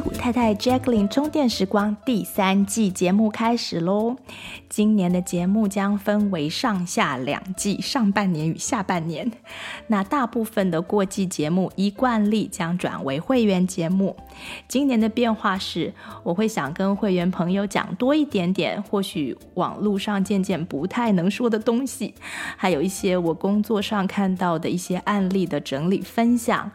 太太 Jacqueline 充电时光第三季节目开始喽！今年的节目将分为上下两季，上半年与下半年。那大部分的过季节目依惯例将转为会员节目。今年的变化是，我会想跟会员朋友讲多一点点，或许网络上渐渐不太能说的东西，还有一些我工作上看到的一些案例的整理分享。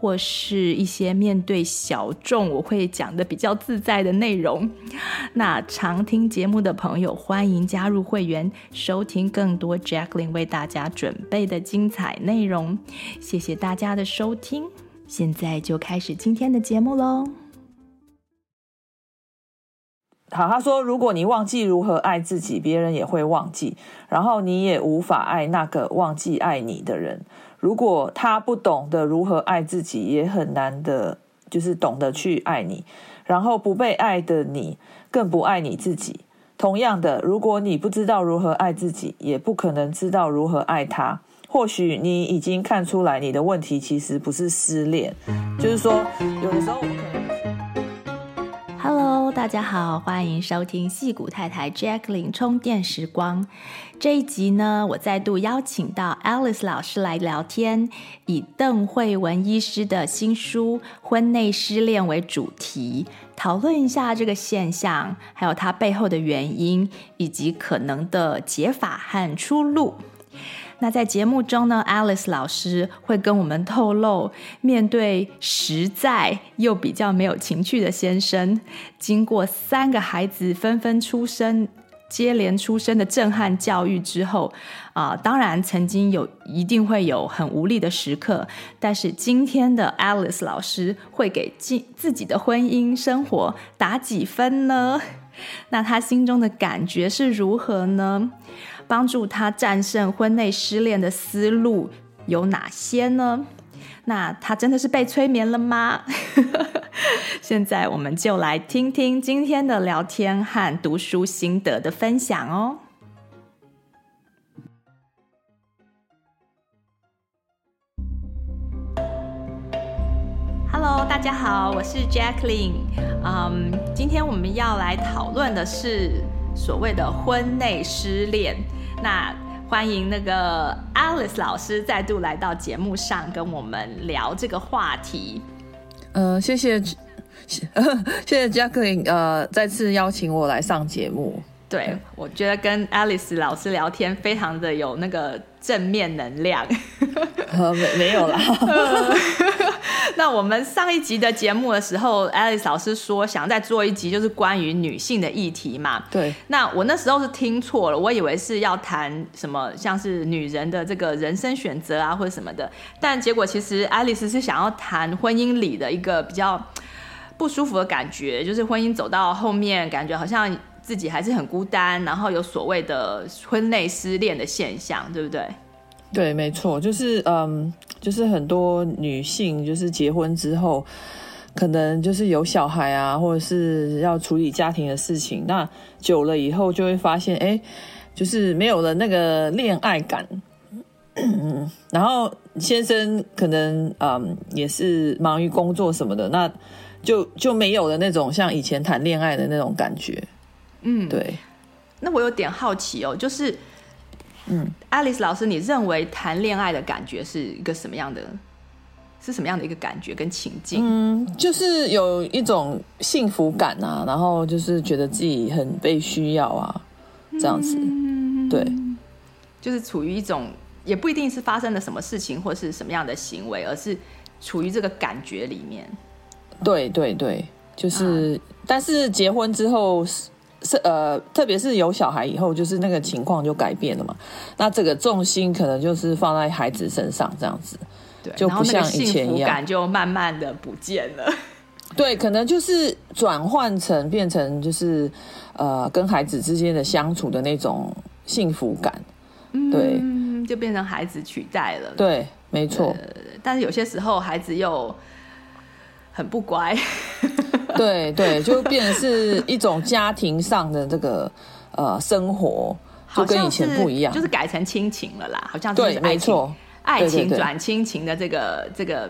或是一些面对小众，我会讲得比较自在的内容。那常听节目的朋友，欢迎加入会员，收听更多 Jacqueline 为大家准备的精彩内容。谢谢大家的收听，现在就开始今天的节目喽。好，他说，如果你忘记如何爱自己，别人也会忘记，然后你也无法爱那个忘记爱你的人。如果他不懂得如何爱自己，也很难的，就是懂得去爱你。然后不被爱的你，更不爱你自己。同样的，如果你不知道如何爱自己，也不可能知道如何爱他。或许你已经看出来，你的问题其实不是失恋，就是说，有的时候我们可能。Hello，大家好，欢迎收听戏谷太太 Jacqueline 充电时光。这一集呢，我再度邀请到 Alice 老师来聊天，以邓慧文医师的新书《婚内失恋》为主题，讨论一下这个现象，还有它背后的原因，以及可能的解法和出路。那在节目中呢，Alice 老师会跟我们透露，面对实在又比较没有情趣的先生，经过三个孩子纷纷出生、接连出生的震撼教育之后，啊、当然曾经有一定会有很无力的时刻，但是今天的 Alice 老师会给自自己的婚姻生活打几分呢？那他心中的感觉是如何呢？帮助他战胜婚内失恋的思路有哪些呢？那他真的是被催眠了吗？现在我们就来听听今天的聊天和读书心得的分享哦。Hello，大家好，我是 Jacqueline。嗯，今天我们要来讨论的是所谓的婚内失恋。那欢迎那个 Alice 老师再度来到节目上跟我们聊这个话题。呃，谢谢，谢谢 Jacqueline，呃，再次邀请我来上节目。对，我觉得跟 Alice 老师聊天非常的有那个正面能量。呃，没没有啦。那我们上一集的节目的时候，Alice 老师说想再做一集，就是关于女性的议题嘛。对。那我那时候是听错了，我以为是要谈什么，像是女人的这个人生选择啊，或者什么的。但结果其实 Alice 是想要谈婚姻里的一个比较不舒服的感觉，就是婚姻走到后面，感觉好像自己还是很孤单，然后有所谓的婚内失恋的现象，对不对？对，没错，就是嗯，就是很多女性，就是结婚之后，可能就是有小孩啊，或者是要处理家庭的事情，那久了以后就会发现，哎，就是没有了那个恋爱感，然后先生可能嗯也是忙于工作什么的，那就就没有了那种像以前谈恋爱的那种感觉，嗯，对。那我有点好奇哦，就是。嗯，Alice 老师，你认为谈恋爱的感觉是一个什么样的？是什么样的一个感觉跟情境？嗯，就是有一种幸福感啊，然后就是觉得自己很被需要啊，这样子。嗯，对，就是处于一种也不一定是发生了什么事情或是什么样的行为，而是处于这个感觉里面。对对对，就是，啊，但是结婚之后。是呃，特别是有小孩以后，就是那个情况就改变了嘛。那这个重心可能就是放在孩子身上，这样子，对，就不像以前一样，感就慢慢的不见了。对，可能就是转换成变成就是呃，跟孩子之间的相处的那种幸福感，对，嗯，就变成孩子取代了。对，没错。但是有些时候孩子又很不乖。对对，就变成是一种家庭上的这个呃生活，就跟以前不一样，就是改成亲情了啦，好像是对，没错，爱情转亲情的这个这个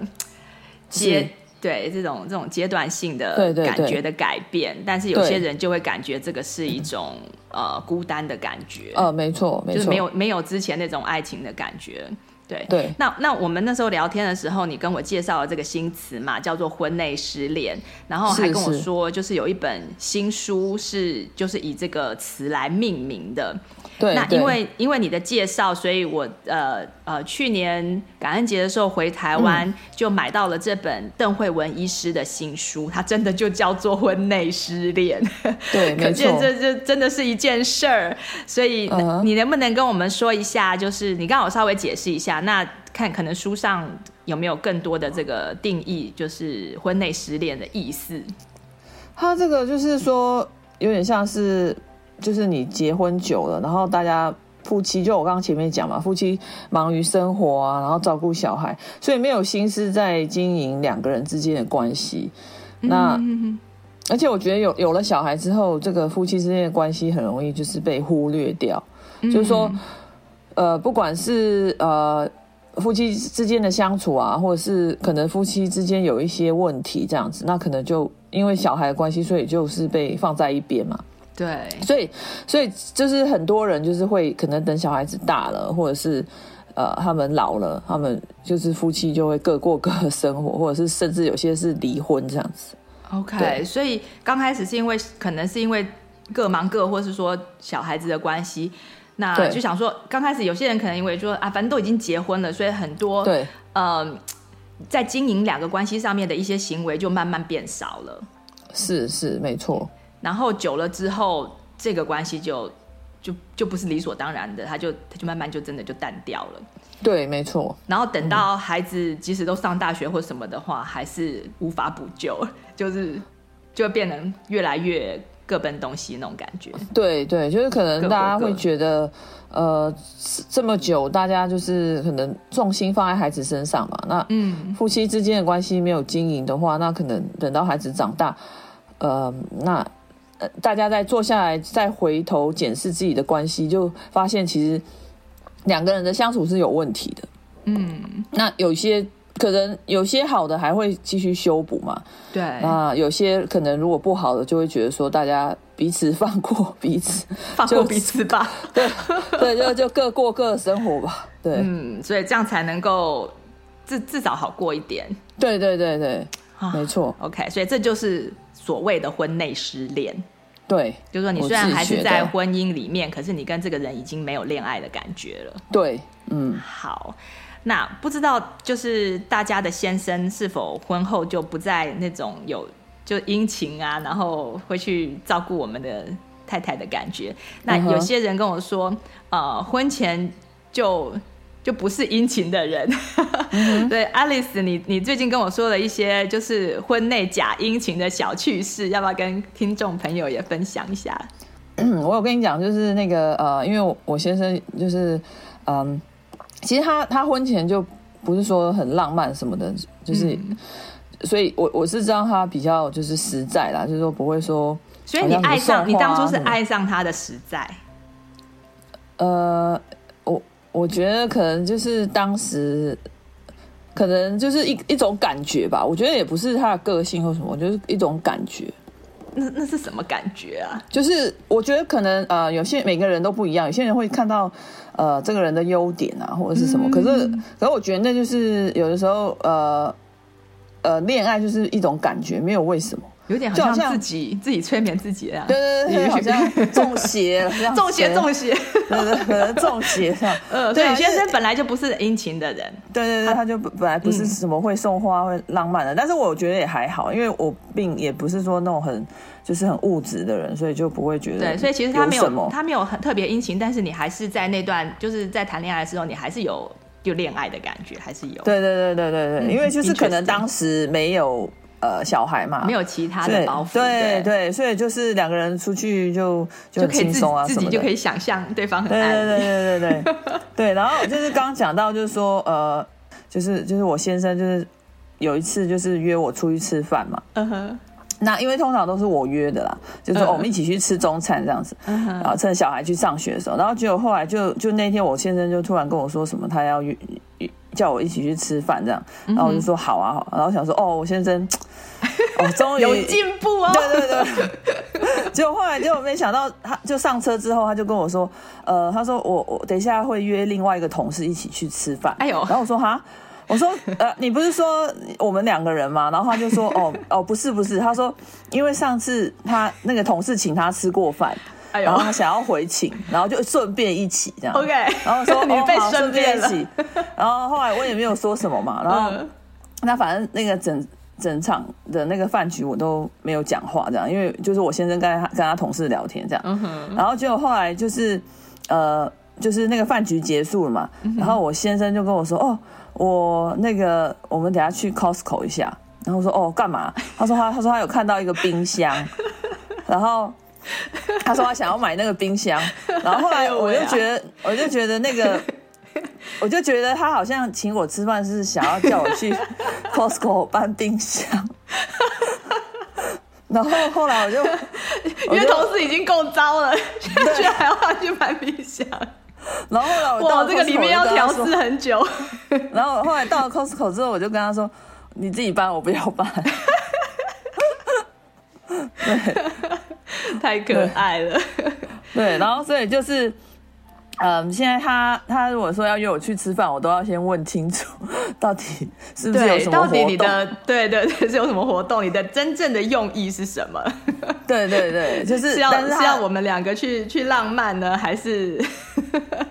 阶对这种这种阶段性的感觉的改变，对对对，但是有些人就会感觉这个是一种呃孤单的感觉。呃，没错，没错，就是没有没有之前那种爱情的感觉。对。对，那那我们那时候聊天的时候，你跟我介绍了这个新词嘛，叫做婚内失恋，然后还跟我说，就是有一本新书是就是以这个词来命名的。对，那因为因为你的介绍，所以我呃呃去年感恩节的时候回台湾，嗯、就买到了这本邓慧文医师的新书，它真的就叫做《婚内失恋》。对，可见这这真的是一件事儿。所以、uh-huh. 你能不能跟我们说一下？就是你刚好稍微解释一下，那看可能书上有没有更多的这个定义，就是婚内失恋的意思。他这个就是说，有点像是。就是你结婚久了，然后大家夫妻，就我刚刚前面讲嘛，夫妻忙于生活啊，然后照顾小孩，所以没有心思在经营两个人之间的关系。那而且我觉得有有了小孩之后，这个夫妻之间的关系很容易就是被忽略掉。就是说，呃，不管是呃夫妻之间的相处啊，或者是可能夫妻之间有一些问题这样子，那可能就因为小孩的关系，所以就是被放在一边嘛。对，所以，所以就是很多人就是会可能等小孩子大了，或者是呃他们老了，他们就是夫妻就会各过各的生活，或者是甚至有些是离婚这样子。OK，所以刚开始是因为可能是因为各忙各，或是说小孩子的关系，那就想说刚开始有些人可能因为说啊，反正都已经结婚了，所以很多对呃在经营两个关系上面的一些行为就慢慢变少了。是是没错。然后久了之后，这个关系就就就不是理所当然的，他就他就慢慢就真的就淡掉了。对，没错。然后等到孩子即使都上大学或什么的话，还是无法补救，就是就会变成越来越各奔东西那种感觉。对对，就是可能大家会觉得，各各呃，这么久大家就是可能重心放在孩子身上嘛。那嗯，夫妻之间的关系没有经营的话，那可能等到孩子长大，呃，那。大家再坐下来，再回头检视自己的关系，就发现其实两个人的相处是有问题的。嗯，那有些可能有些好的还会继续修补嘛。对，那有些可能如果不好的，就会觉得说大家彼此放过 彼此，放过彼此吧。对对，就就各过各的生活吧。对，嗯，所以这样才能够至至少好过一点。对对对对，啊，没错。OK，所以这就是。所谓的婚内失恋，对，就是说你虽然还是在婚姻里面，可是你跟这个人已经没有恋爱的感觉了。对，嗯，好，那不知道就是大家的先生是否婚后就不再那种有就殷勤啊，然后会去照顾我们的太太的感觉。那有些人跟我说，呃，婚前就。就不是殷勤的人，嗯、对，Alice，你你最近跟我说了一些就是婚内假殷勤的小趣事，要不要跟听众朋友也分享一下？嗯，我有跟你讲，就是那个呃，因为我，我先生就是嗯，其实他他婚前就不是说很浪漫什么的，就是，嗯、所以我我是知道他比较就是实在啦，就是说不会说，所以你爱上你当初是爱上他的实在，呃。我觉得可能就是当时，可能就是一一种感觉吧。我觉得也不是他的个性或什么，就是一种感觉。那那是什么感觉啊？就是我觉得可能呃，有些每个人都不一样，有些人会看到呃这个人的优点啊，或者是什么。嗯、可是，可是我觉得那就是有的时候呃呃，恋爱就是一种感觉，没有为什么。有点好像自己自己催眠自己啊，对对对，好像中邪了，中邪中邪，对对对，中邪这样。呃，对，先生本来就不是殷勤的人，对对对，他就本来不是什么会送花、会浪漫的，但是我觉得也还好，因为我并也不是说那种很就是很物质的人，所以就不会觉得。对，所以其实他没有他没有很特别殷勤，但是你还是在那段就是在谈恋爱的时候，你还是有有恋爱的感觉，还是有。对对对对对对，因为就是可能当时没有。呃，小孩嘛，没有其他的包袱，对。对，对，所以就是两个人出去就就轻松啊，自己就可以想象对方很爱你，对对对对对。对，对。然后就是刚刚讲到，就是说呃，就是就是我先生就是有一次就是约我出去吃饭嘛，嗯哼。那因为通常都是我约的啦，就是我们一起去吃中餐这样子，嗯哼。然后趁小孩去上学的时候，然后结果后来就就那天我先生就突然跟我说什么，他要约叫我一起去吃饭这样，然后我就说好啊好，然后想说哦，我先生哦，终于有进步哦，对对对，结果后来就没想到，他就上车之后，他就跟我说，呃，他说我我等一下会约另外一个同事一起去吃饭，哎呦，然后我说哈。我说呃，你不是说我们两个人吗？然后他就说哦哦，不是不是，他说因为上次他那个同事请他吃过饭，哎呦，然后他想要回请，然后就顺便一起这样。OK，然后说 你被顺便一起，然后后来我也没有说什么嘛，然后那反正那个整整场的那个饭局我都没有讲话这样，因为就是我先生跟他跟他同事聊天这样，然后结果后来就是呃就是那个饭局结束了嘛，然后我先生就跟我说哦。我那个，我们等下去 Costco 一下，然后说哦干嘛？他说他他说他有看到一个冰箱，然后 他说他想要买那个冰箱，然后后来我就觉得我就觉得那个，我就觉得他好像请我吃饭是想要叫我去 Costco 搬冰箱，然后后来我就因为同事已经够糟了，现在居然还要他去买冰箱。然后后来我到这个里面要调试很久。然后后来到了 Costco 之后，我就跟他说：“你自己搬，我不要搬。”对，太可爱了。对，然后所以就是。嗯，现在他他如果说要约我去吃饭，我都要先问清楚，到底是不是有什么活动？到底你的对对对是有什么活动？你的真正的用意是什么？对对对，就是是要但是，是要我们两个去去浪漫呢，还是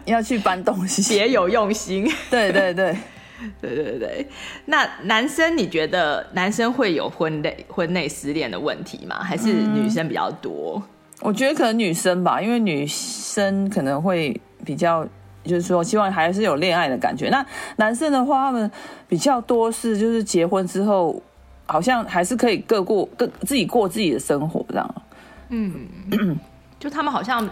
要去搬东西？别有用心。对对对 对对对。那男生，你觉得男生会有婚内婚内失恋的问题吗？还是女生比较多？嗯，我觉得可能女生吧，因为女生可能会。比较就是说，希望还是有恋爱的感觉。那男生的话，他们比较多是就是结婚之后，好像还是可以各过各自己过自己的生活这样。嗯，就他们好像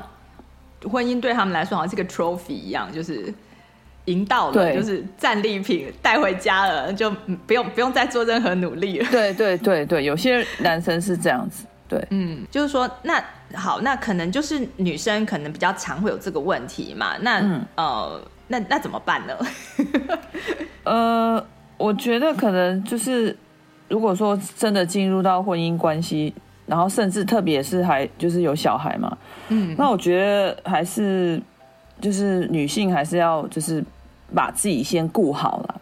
婚姻对他们来说，好像是个 trophy 一样，就是赢到了，就是战利品带回家了，就不用不用再做任何努力了。对对对对，有些男生是这样子。对，嗯，就是说那。好，那可能就是女生可能比较常会有这个问题嘛。那、嗯、呃，那那怎么办呢？呃，我觉得可能就是，如果说真的进入到婚姻关系，然后甚至特别是还就是有小孩嘛，嗯，那我觉得还是就是女性还是要就是把自己先顾好了。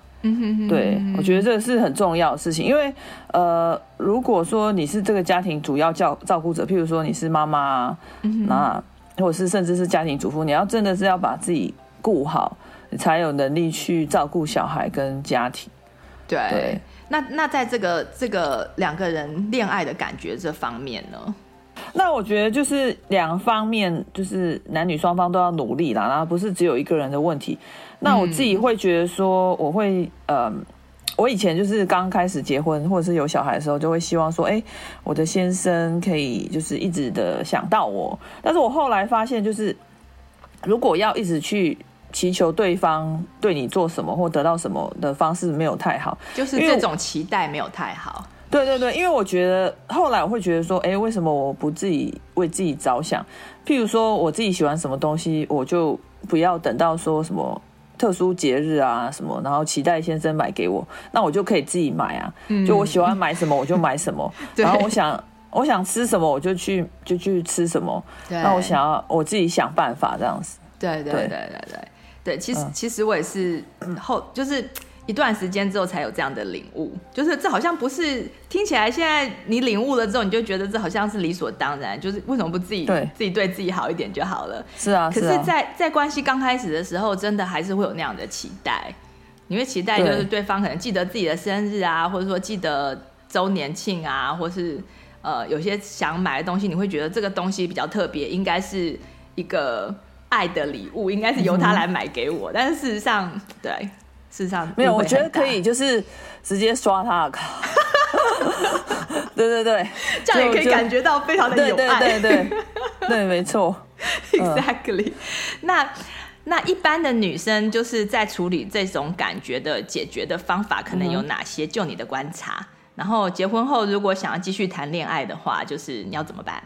对，我觉得这个是很重要的事情，因为呃，如果说你是这个家庭主要照照顾者，譬如说你是妈妈，那或者是甚至是家庭主妇，你要真的是要把自己顾好，你才有能力去照顾小孩跟家庭。对，对那那在这个这个两个人恋爱的感觉这方面呢？那我觉得就是两方面，就是男女双方都要努力啦，然后不是只有一个人的问题。那我自己会觉得说，我会，呃，我以前就是刚开始结婚或者是有小孩的时候，就会希望说，哎，我的先生可以就是一直的想到我。但是我后来发现，就是如果要一直去祈求对方对你做什么或得到什么的方式，没有太好，就是这种期待没有太好。对对对，因为我觉得后来我会觉得说，哎，为什么我不自己为自己着想？譬如说我自己喜欢什么东西，我就不要等到说什么。特殊节日啊什么，然后期待先生买给我，那我就可以自己买啊。嗯、就我喜欢买什么我就买什么，然后我想我想吃什么我就去就去吃什么。那我想要我自己想办法这样子。对对对对对对，其实、嗯、其实我也是后就是。一段时间之后才有这样的领悟，就是这好像不是听起来，现在你领悟了之后，你就觉得这好像是理所当然，就是为什么不自己对。自己对自己好一点就好了？是啊，可是在在关系刚开始的时候，真的还是会有那样的期待，你会期待就是对方可能记得自己的生日啊，或者说记得周年庆啊，或是呃有些想买的东西，你会觉得这个东西比较特别，应该是一个爱的礼物，应该是由他来买给我，嗯、但是事实上，对。事实上没有，我觉得可以，就是直接刷他的卡。对对对，这样也可以感觉到非常的有爱。对对对对，对，没错，exactly。那那一般的女生就是在处理这种感觉的解决的方法，可能有哪些？就你的观察。然后结婚后，如果想要继续谈恋爱的话，就是你要怎么办？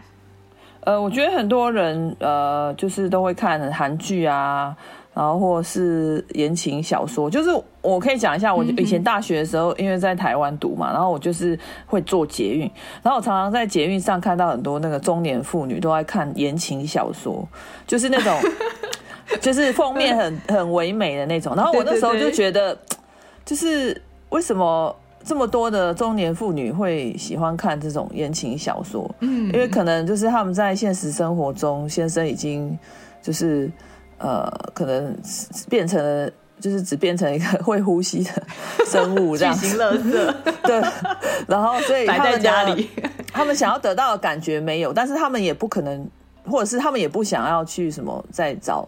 呃，我觉得很多人呃，就是都会看韩剧啊。然后或是言情小说，就是我可以讲一下，我以前大学的时候，因为在台湾读嘛，然后我就是会做捷运，然后我常常在捷运上看到很多那个中年妇女都在看言情小说，就是那种，就是封面很 很唯美的那种，然后我那时候就觉得，就是为什么这么多的中年妇女会喜欢看这种言情小说？嗯，因为可能就是他们在现实生活中，先生已经就是。呃，可能变成了，就是只变成一个会呼吸的生物这样子，巨型垃圾。对，然后所以他们家里，他们想要得到的感觉没有，但是他们也不可能，或者是他们也不想要去什么再找，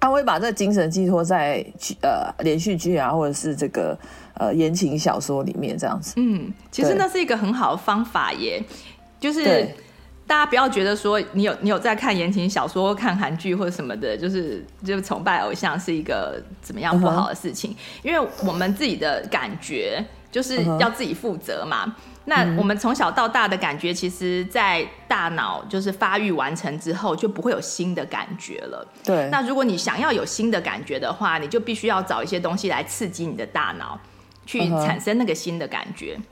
他会把这个精神寄托在呃连续剧啊，或者是这个呃言情小说里面这样子。嗯，其实那是一个很好的方法耶，就是。大家不要觉得说你有你有在看言情小说、看韩剧或者什么的，就是就崇拜偶像是一个怎么样不好的事情。Uh -huh. 因为我们自己的感觉就是要自己负责嘛。Uh -huh. 那我们从小到大的感觉，其实，在大脑就是发育完成之后，就不会有新的感觉了。对。那如果你想要有新的感觉的话，你就必须要找一些东西来刺激你的大脑，去产生那个新的感觉。Uh -huh.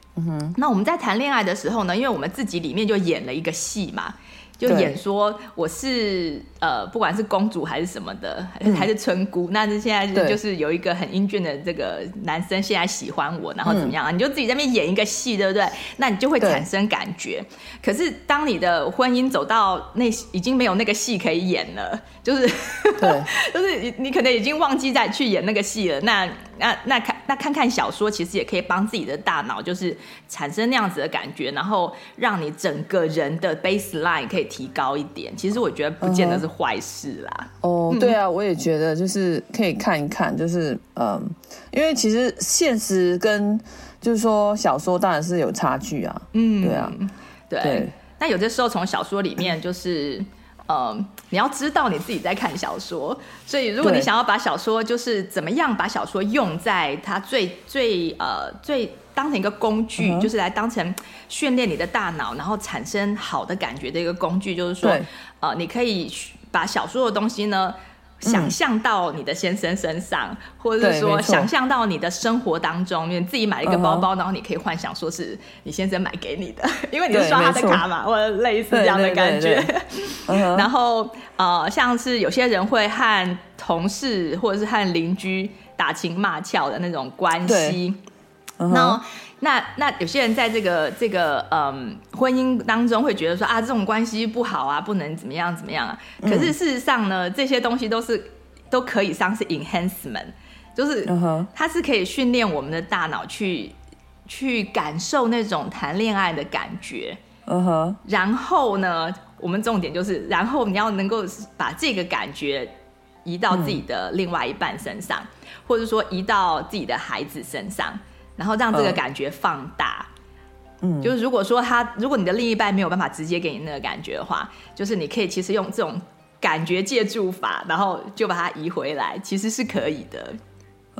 那我们在谈恋爱的时候呢，因为我们自己里面就演了一个戏嘛，就演说我是呃，不管是公主还是什么的，还是村姑，嗯、那是现在就是有一个很英俊的这个男生现在喜欢我，然后怎么样啊？嗯、你就自己在那边演一个戏，对不对？那你就会产生感觉。可是当你的婚姻走到那已经没有那个戏可以演了，就是对，就是你你可能已经忘记再去演那个戏了。那那那看那看看小说，其实也可以帮自己的大脑就是产生那样子的感觉，然后让你整个人的 baseline 可以提高一点。其实我觉得不见得是坏事啦。哦、嗯，对啊，我也觉得就是可以看一看，就是嗯，因为其实现实跟就是说小说当然是有差距啊。嗯，对啊，对。对那有的时候从小说里面就是。嗯，你要知道你自己在看小说，所以如果你想要把小说就是怎么样把小说用在它最最呃最当成一个工具，嗯，就是来当成训练你的大脑，然后产生好的感觉的一个工具，就是说，呃，你可以把小说的东西呢。想象到你的先生身上，嗯、或者是说想象到你的生活当中，你自己买了一个包包，然后你可以幻想说是你先生买给你的，因为你是刷他的卡嘛，或者类似这样的感觉。然后呃，像是有些人会和同事或者是和邻居打情骂俏的那种关系，然后。那那有些人在这个这个嗯婚姻当中会觉得说啊，这种关系不好啊，不能怎么样怎么样啊。可是事实上呢，这些东西都是都可以算是 enhancement，就是它是可以训练我们的大脑去去感受那种谈恋爱的感觉。嗯哼。然后呢，我们重点就是，然后你要能够把这个感觉移到自己的另外一半身上，或者说移到自己的孩子身上。然后让这个感觉放大，嗯，就是如果说他，如果你的另一半没有办法直接给你那个感觉的话，就是你可以其实用这种感觉借助法，然后就把它移回来，其实是可以的。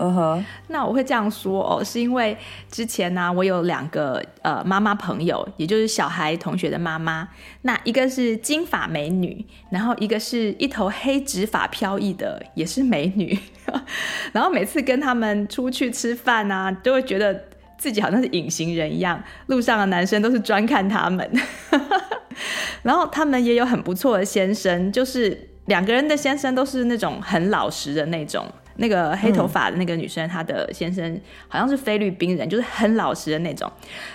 嗯哼，那我会这样说哦，是因为之前呢、我有两个呃妈妈朋友，也就是小孩同学的妈妈，那一个是金发美女，然后一个是一头黑直发飘逸的，也是美女，然后每次跟他们出去吃饭啊，都会觉得自己好像是隐形人一样，路上的男生都是专看他们，然后他们也有很不错的先生，就是两个人的先生都是那种很老实的那种。那个黑头发的那个女生，她的先生好像是菲律宾人，就是很老实的那种。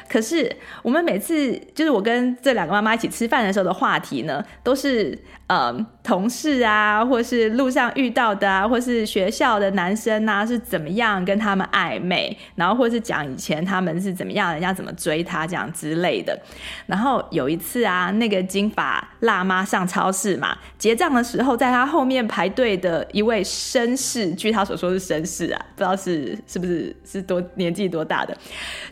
可是我们每次就是我跟这两个妈妈一起吃饭的时候的话题呢，都是。嗯，同事啊，或是路上遇到的啊，或是学校的男生啊，是怎么样跟他们暧昧，然后或是讲以前他们是怎么样，人家怎么追他这样之类的。然后有一次啊，那个金发辣妈上超市嘛，结账的时候，在他后面排队的一位绅士，据他所说是绅士啊，不知道是是不是是多年纪多大的，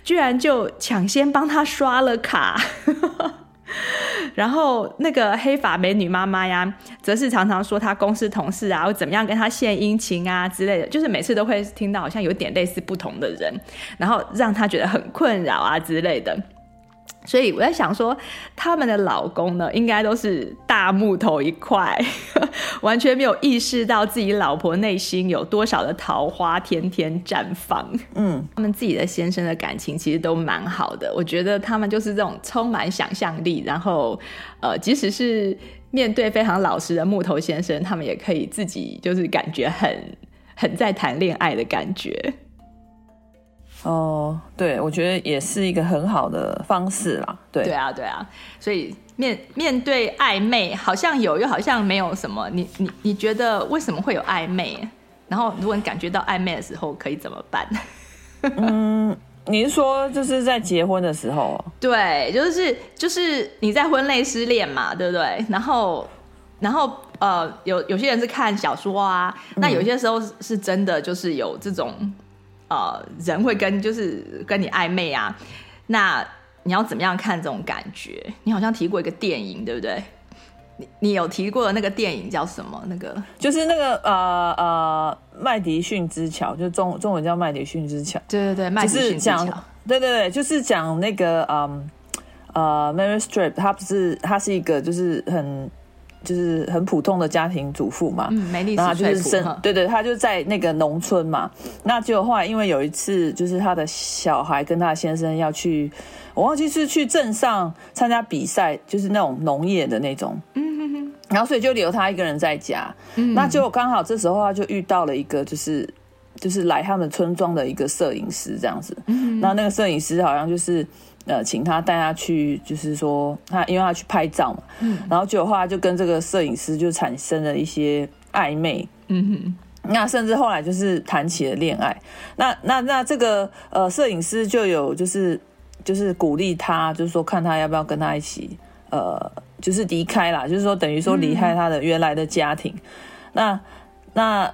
居然就抢先帮他刷了卡。然后那个黑发美女妈妈呀，则是常常说她公司同事啊，会怎么样跟她献殷勤啊之类的，就是每次都会听到好像有点类似不同的人，然后让她觉得很困扰啊之类的。所以我在想说，他们的老公呢，应该都是大木头一块，完全没有意识到自己老婆内心有多少的桃花天天绽放。嗯，他们自己的先生的感情其实都蛮好的，我觉得他们就是这种充满想象力，然后呃，即使是面对非常老实的木头先生，他们也可以自己就是感觉很很在谈恋爱的感觉。哦，对，我觉得也是一个很好的方式啦。对，对啊，对啊，所以面面对暧昧，好像有又好像没有什么。你你你觉得为什么会有暧昧？然后如果你感觉到暧昧的时候，可以怎么办？嗯，你是说就是在结婚的时候？对，就是就是你在婚内失恋嘛，对不对？然后然后呃，有有些人是看小说啊，那有些时候是真的就是有这种。呃，人会跟就是跟你暧昧啊，那你要怎么样看这种感觉？你好像提过一个电影，对不对？你你有提过的那个电影叫什么？那个就是那个呃呃麦迪逊之桥，就中中文叫麦迪逊之桥。对对对，麦迪逊之桥。对对对，就是讲那个嗯呃 Mary Streep，她不是她是一个就是很。就是很普通的家庭主妇嘛，嗯，梅丽史翠普，然后就是生，对对，他就在那个农村嘛。那结果后来因为有一次，就是他的小孩跟他的先生要去，我忘记是去镇上参加比赛，就是那种农业的那种，嗯哼哼。然后所以就留他一个人在家，嗯，那就刚好这时候他就遇到了一个，就是就是来他们村庄的一个摄影师这样子，嗯，那那个摄影师好像就是。呃，请他带他去，就是说他，因为他去拍照嘛，嗯，然后就后来就跟这个摄影师就产生了一些暧昧，嗯哼，那甚至后来就是谈起了恋爱，那那那这个呃摄影师就有就是就是鼓励他，就是说看他要不要跟他一起，呃，就是离开啦，就是说等于说离开他的原来的家庭，嗯、那那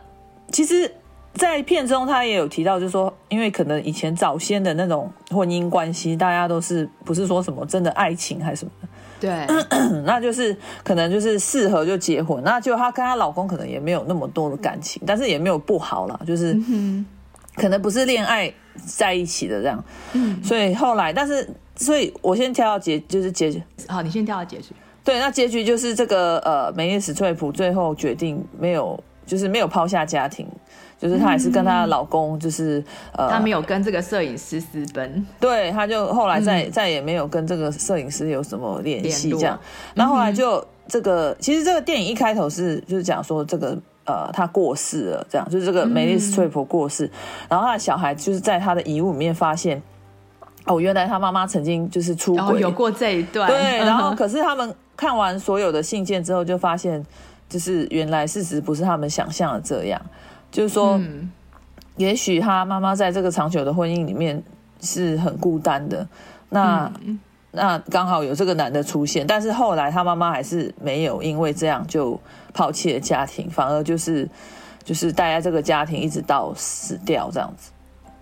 其实。在片中，他也有提到，就是说，因为可能以前早先的那种婚姻关系，大家都是不是说什么真的爱情还是什么的，对，那就是可能就是适合就结婚，那就她跟她老公可能也没有那么多的感情，但是也没有不好啦，就是可能不是恋爱在一起的这样，嗯，所以后来，但是，所以我先跳到结，就是结局，好，你先跳到结局，对，那结局就是这个呃，梅丽史翠普最后决定没有，就是没有抛下家庭。就是她还是跟她的老公，就是、嗯、呃，她没有跟这个摄影师私奔，对，她就后来再、嗯、再也没有跟这个摄影师有什么联系，这样。那后后来就这个，嗯、其实这个电影一开头是就是讲说这个呃，她过世了，这样，就是这个梅丽史翠普过世，嗯、然后她的小孩就是在她的遗物里面发现，哦，原来她妈妈曾经就是出轨，哦，有过这一段，对，然后可是他们看完所有的信件之后，就发现就是原来事实不是他们想象的这样。就是说，嗯、也许他妈妈在这个长久的婚姻里面是很孤单的。那、嗯、那刚好有这个男的出现，但是后来他妈妈还是没有因为这样就抛弃了家庭，反而就是就是待在这个家庭一直到死掉这样子。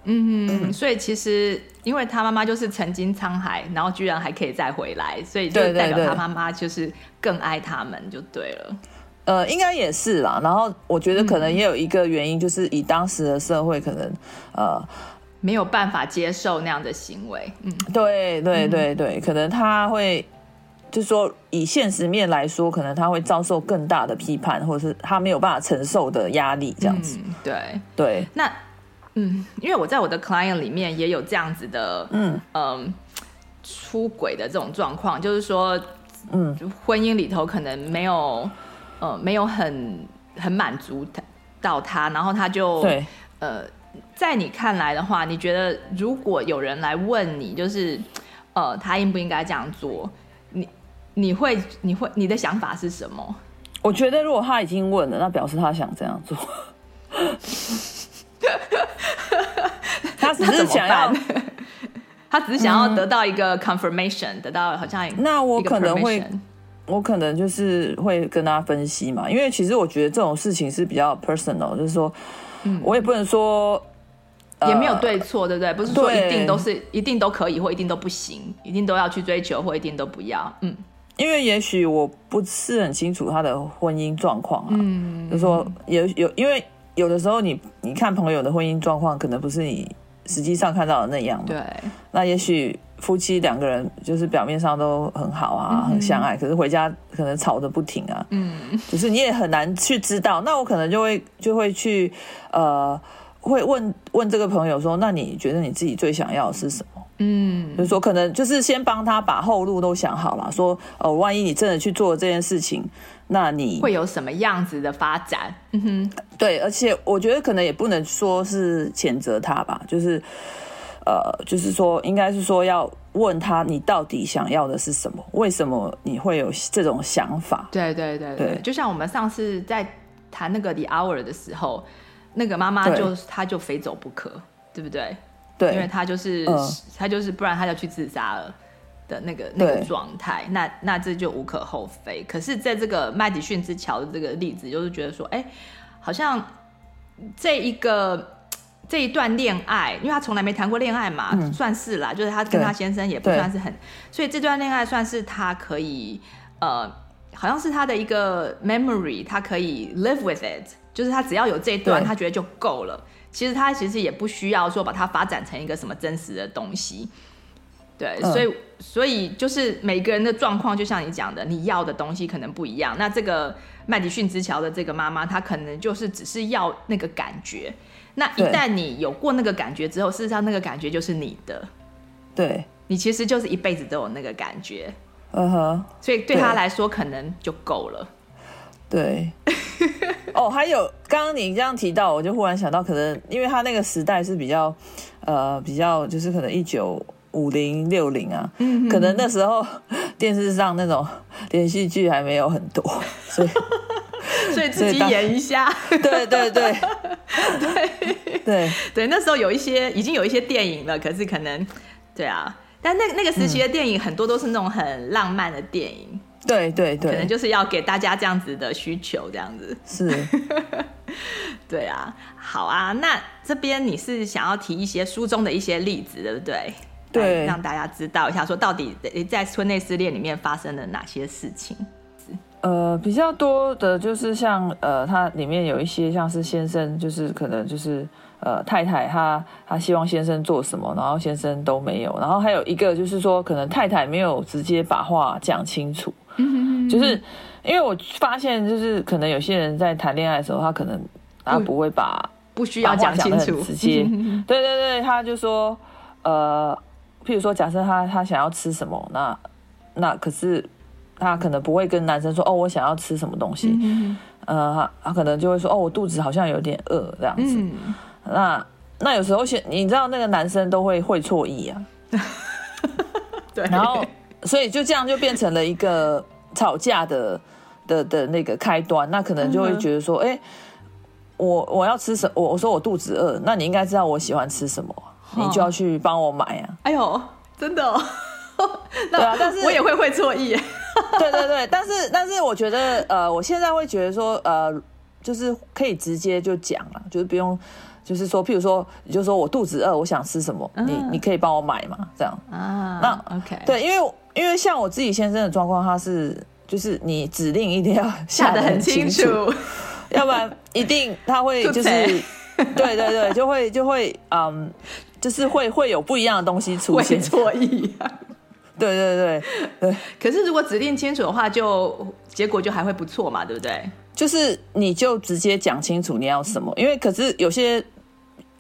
嗯嗯，所以其实因为他妈妈就是曾经沧海，然后居然还可以再回来，所以就代表他妈妈就是更爱他们，就对了。呃，应该也是啦。然后我觉得可能也有一个原因，就是以当时的社会，可能、嗯、呃没有办法接受那样的行为。嗯，对对对对，可能他会就是说以现实面来说，可能他会遭受更大的批判，或者是他没有办法承受的压力，这样子。嗯、对对。那嗯，因为我在我的 client 里面也有这样子的，嗯嗯、呃，出轨的这种状况，就是说，嗯，婚姻里头可能没有。呃，没有很很满足到他，然后他就对呃，在你看来的话，你觉得如果有人来问你，就是呃，他应不应该这样做？你你会你会你的想法是什么？我觉得如果他已经问了，那表示他想这样做。他只是想要，他只是想要得到一个 confirmation，、嗯、得到好像那我可能会。我可能就是会跟大家分析嘛，因为其实我觉得这种事情是比较 personal，就是说，嗯，我也不能说，也没有对错，对不对？不是说一定都是一定都可以，或一定都不行，一定都要去追求，或一定都不要。嗯，因为也许我不是很清楚他的婚姻状况啊，嗯，就是说也有，因为有的时候你你看朋友的婚姻状况，可能不是你实际上看到的那样嘛，对，那也许夫妻两个人就是表面上都很好啊，嗯、很相爱，可是回家可能吵得不停啊。嗯，就是你也很难去知道。那我可能就会就会去呃，会问问这个朋友说，那你觉得你自己最想要的是什么？嗯，就是说可能就是先帮他把后路都想好了，说哦、呃，万一你真的去做这件事情，那你会有什么样子的发展？嗯哼，对，而且我觉得可能也不能说是谴责他吧，就是。呃，就是说，应该是说要问他，你到底想要的是什么？为什么你会有这种想法？对对对对，对就像我们上次在谈那个 The Hour 的时候，那个妈妈就她就非走不可，对不对？对，因为她就是她、嗯、就是，不然她就去自杀了的那个那个状态。那那这就无可厚非。可是，在这个麦迪逊之桥的这个例子，就是觉得说，哎，好像这一个。这一段恋爱，因为他从来没谈过恋爱嘛，嗯、算是啦，就是他跟他先生也不算是很，所以这段恋爱算是他可以，呃，好像是他的一个 memory，他可以 live with it，就是他只要有这一段，他觉得就够了。其实他其实也不需要说把它发展成一个什么真实的东西，对，嗯、所以所以就是每个人的状况，就像你讲的，你要的东西可能不一样。那这个麦迪逊之桥的这个妈妈，她可能就是只是要那个感觉。那一旦你有过那个感觉之后，事实上那个感觉就是你的，对，你其实就是一辈子都有那个感觉，嗯哼，所以对他来说可能就够了。对，哦，还有刚刚你这样提到，我就忽然想到，可能因为他那个时代是比较，呃，比较就是可能一九五零六零啊，嗯，可能那时候电视上那种连续剧还没有很多，所以。所以自己演一下，对对对。对。对。对，那时候有一些已经有一些电影了，可是可能对啊，但那那个时期的电影很多都是那种很浪漫的电影，对对对，可能就是要给大家这样子的需求，这样子。是，对啊，好啊，那这边你是想要提一些书中的一些例子，对不对？对，让大家知道一下，说到底在村内失恋里面发生了哪些事情。呃，比较多的就是像呃，它里面有一些像是先生，就是可能就是呃太太她她希望先生做什么，然后先生都没有，然后还有一个就是说可能太太没有直接把话讲清楚，嗯、哼哼就是因为我发现就是可能有些人在谈恋爱的时候，他可能他不会把不，不需要讲清楚，直接，对对对，他就说呃，譬如说假设他他想要吃什么，那那可是。他可能不会跟男生说哦，我想要吃什么东西，嗯、呃，他可能就会说哦，我肚子好像有点饿这样子。嗯、那那有时候，你知道那个男生都会会错意啊，对，然后所以就这样就变成了一个吵架的的的那个开端。那可能就会觉得说，哎、嗯，我我要吃什么？我我说我肚子饿，那你应该知道我喜欢吃什么，你就要去帮我买啊。哎呦，真的、哦。对啊，但是我也会会错意。对对对，但是但是我觉得呃，我现在会觉得说呃，就是可以直接就讲了，就是不用，就是说，譬如说，你就说我肚子饿，我想吃什么，嗯、你你可以帮我买嘛，这样。啊。那 OK，对，因为因为像我自己先生的状况，他是就是你指令一定要下得很清楚，要不然一定他会 就是对对对，就会就会嗯，就是会会有不一样的东西出现，错意啊。对对对对，可是如果指定清楚的话就，就结果就还会不错嘛，对不对？就是你就直接讲清楚你要什么，因为可是有些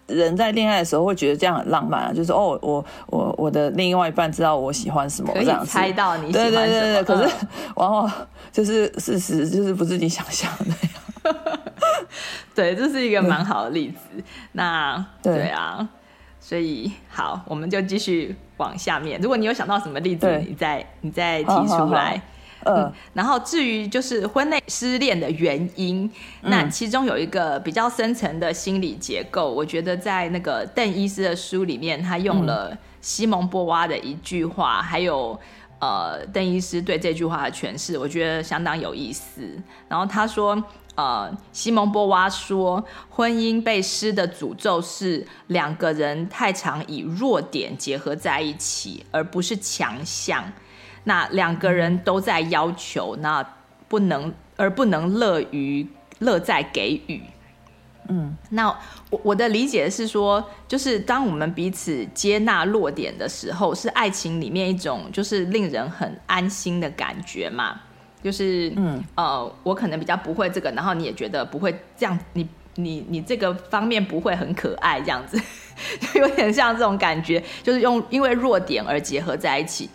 人在恋爱的时候会觉得这样很浪漫啊，就是哦，我我我的另外一半知道我喜欢什么，这样猜到你喜欢什么，对对对对，可是往往就是事实就是不是你想象的那样。对，这是一个蛮好的例子。嗯、那对啊。所以好，我们就继续往下面。如果你有想到什么例子，你再你再提出来。嗯，然后至于就是婚内失恋的原因，那其中有一个比较深层的心理结构，我觉得在那个邓医师的书里面，他用了西蒙波娃的一句话，还有呃邓医师对这句话的诠释，我觉得相当有意思。然后他说。呃，西蒙波娃说，婚姻被施的诅咒是两个人太常以弱点结合在一起，而不是强项。那两个人都在要求，那不能而不能乐于乐在给予。嗯，那我我的理解是说，就是当我们彼此接纳弱点的时候，是爱情里面一种就是令人很安心的感觉嘛。就是嗯呃，我可能比较不会这个，然后你也觉得不会这样，你你你这个方面不会很可爱这样子，就有点像这种感觉，就是用因为弱点而结合在一起。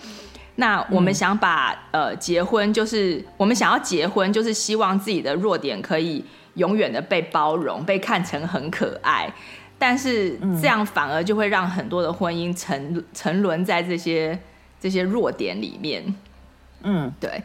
那我们想把、嗯、呃结婚，就是我们想要结婚，就是希望自己的弱点可以。永远的被包容，被看成很可爱，但是这样反而就会让很多的婚姻沉沉沦在这些这些弱点里面。嗯，对。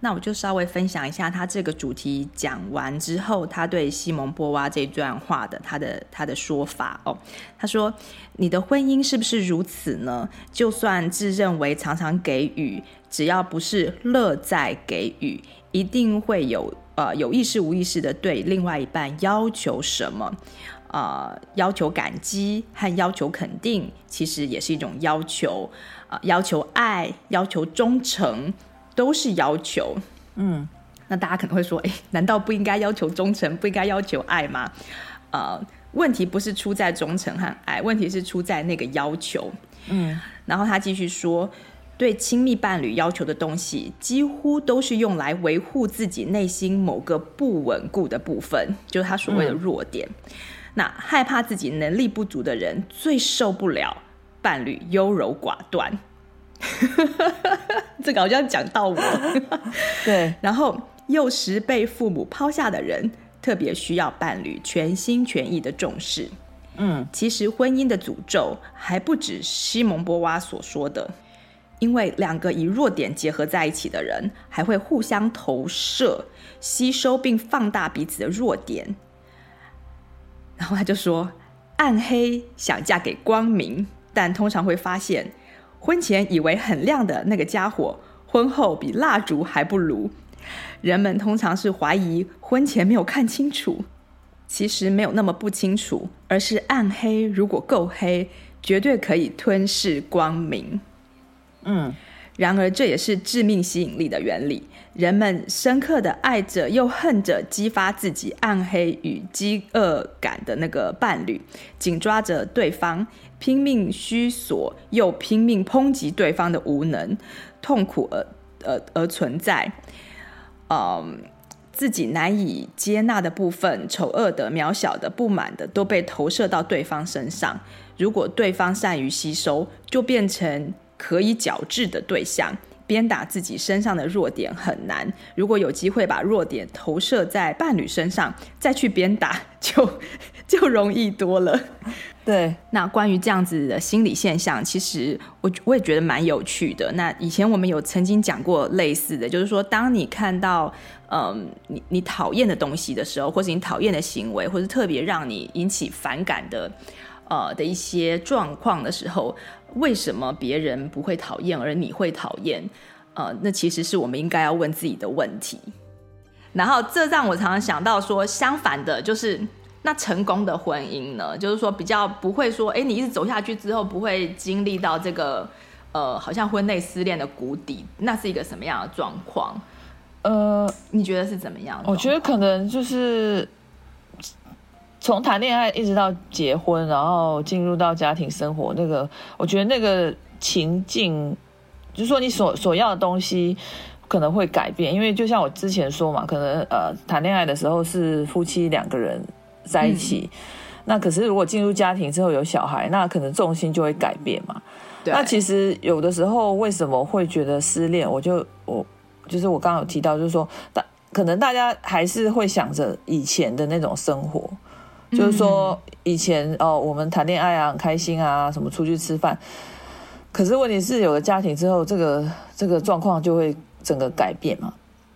那我就稍微分享一下他这个主题讲完之后，他对西蒙波娃这段话的他的他的说法哦。他说：“你的婚姻是不是如此呢？就算自认为常常给予，只要不是乐在给予，一定会有。”呃，有意识无意识的对另外一半要求什么？呃，要求感激和要求肯定，其实也是一种要求。呃，要求爱，要求忠诚，都是要求。嗯，那大家可能会说，诶，难道不应该要求忠诚，不应该要求爱吗？呃，问题不是出在忠诚和爱，问题是出在那个要求。嗯，然后他继续说。对亲密伴侣要求的东西，几乎都是用来维护自己内心某个不稳固的部分，就是他所谓的弱点。嗯、那害怕自己能力不足的人，最受不了伴侣优柔寡断。这个好像讲到我。对，然后幼时被父母抛下的人，特别需要伴侣全心全意的重视。嗯，其实婚姻的诅咒还不止西蒙波娃所说的。因为两个以弱点结合在一起的人，还会互相投射、吸收并放大彼此的弱点。然后他就说：“暗黑想嫁给光明，但通常会发现，婚前以为很亮的那个家伙，婚后比蜡烛还不如。人们通常是怀疑婚前没有看清楚，其实没有那么不清楚，而是暗黑如果够黑，绝对可以吞噬光明。”嗯，然而这也是致命吸引力的原理。人们深刻的爱着又恨着激发自己暗黑与饥饿感的那个伴侣，紧抓着对方，拼命虚索又拼命抨击对方的无能、痛苦而而而存在。嗯，自己难以接纳的部分、丑恶的、渺小的、不满的，都被投射到对方身上。如果对方善于吸收，就变成。可以矫治的对象，鞭打自己身上的弱点很难。如果有机会把弱点投射在伴侣身上，再去鞭打，就 就容易多了。对，那关于这样子的心理现象，其实我我也觉得蛮有趣的。那以前我们有曾经讲过类似的，就是说，当你看到嗯你你讨厌的东西的时候，或是你讨厌的行为，或是特别让你引起反感的呃的一些状况的时候。为什么别人不会讨厌，而你会讨厌？呃，那其实是我们应该要问自己的问题。然后，这让我常常想到说，相反的，就是那成功的婚姻呢，就是说比较不会说，哎，你一直走下去之后，不会经历到这个，呃，好像婚内失恋的谷底，那是一个什么样的状况？呃，你觉得是怎么样？我觉得可能就是。从谈恋爱一直到结婚，然后进入到家庭生活，那个我觉得那个情境，就是说你所所要的东西可能会改变，因为就像我之前说嘛，可能呃谈恋爱的时候是夫妻两个人在一起，嗯、那可是如果进入家庭之后有小孩，那可能重心就会改变嘛。对。那其实有的时候为什么会觉得失恋？我就我就是我刚刚有提到，就是说大可能大家还是会想着以前的那种生活。就是说，以前哦，我们谈恋爱啊，很开心啊，什么出去吃饭。可是问题是，有了家庭之后，这个这个状况就会整个改变嘛。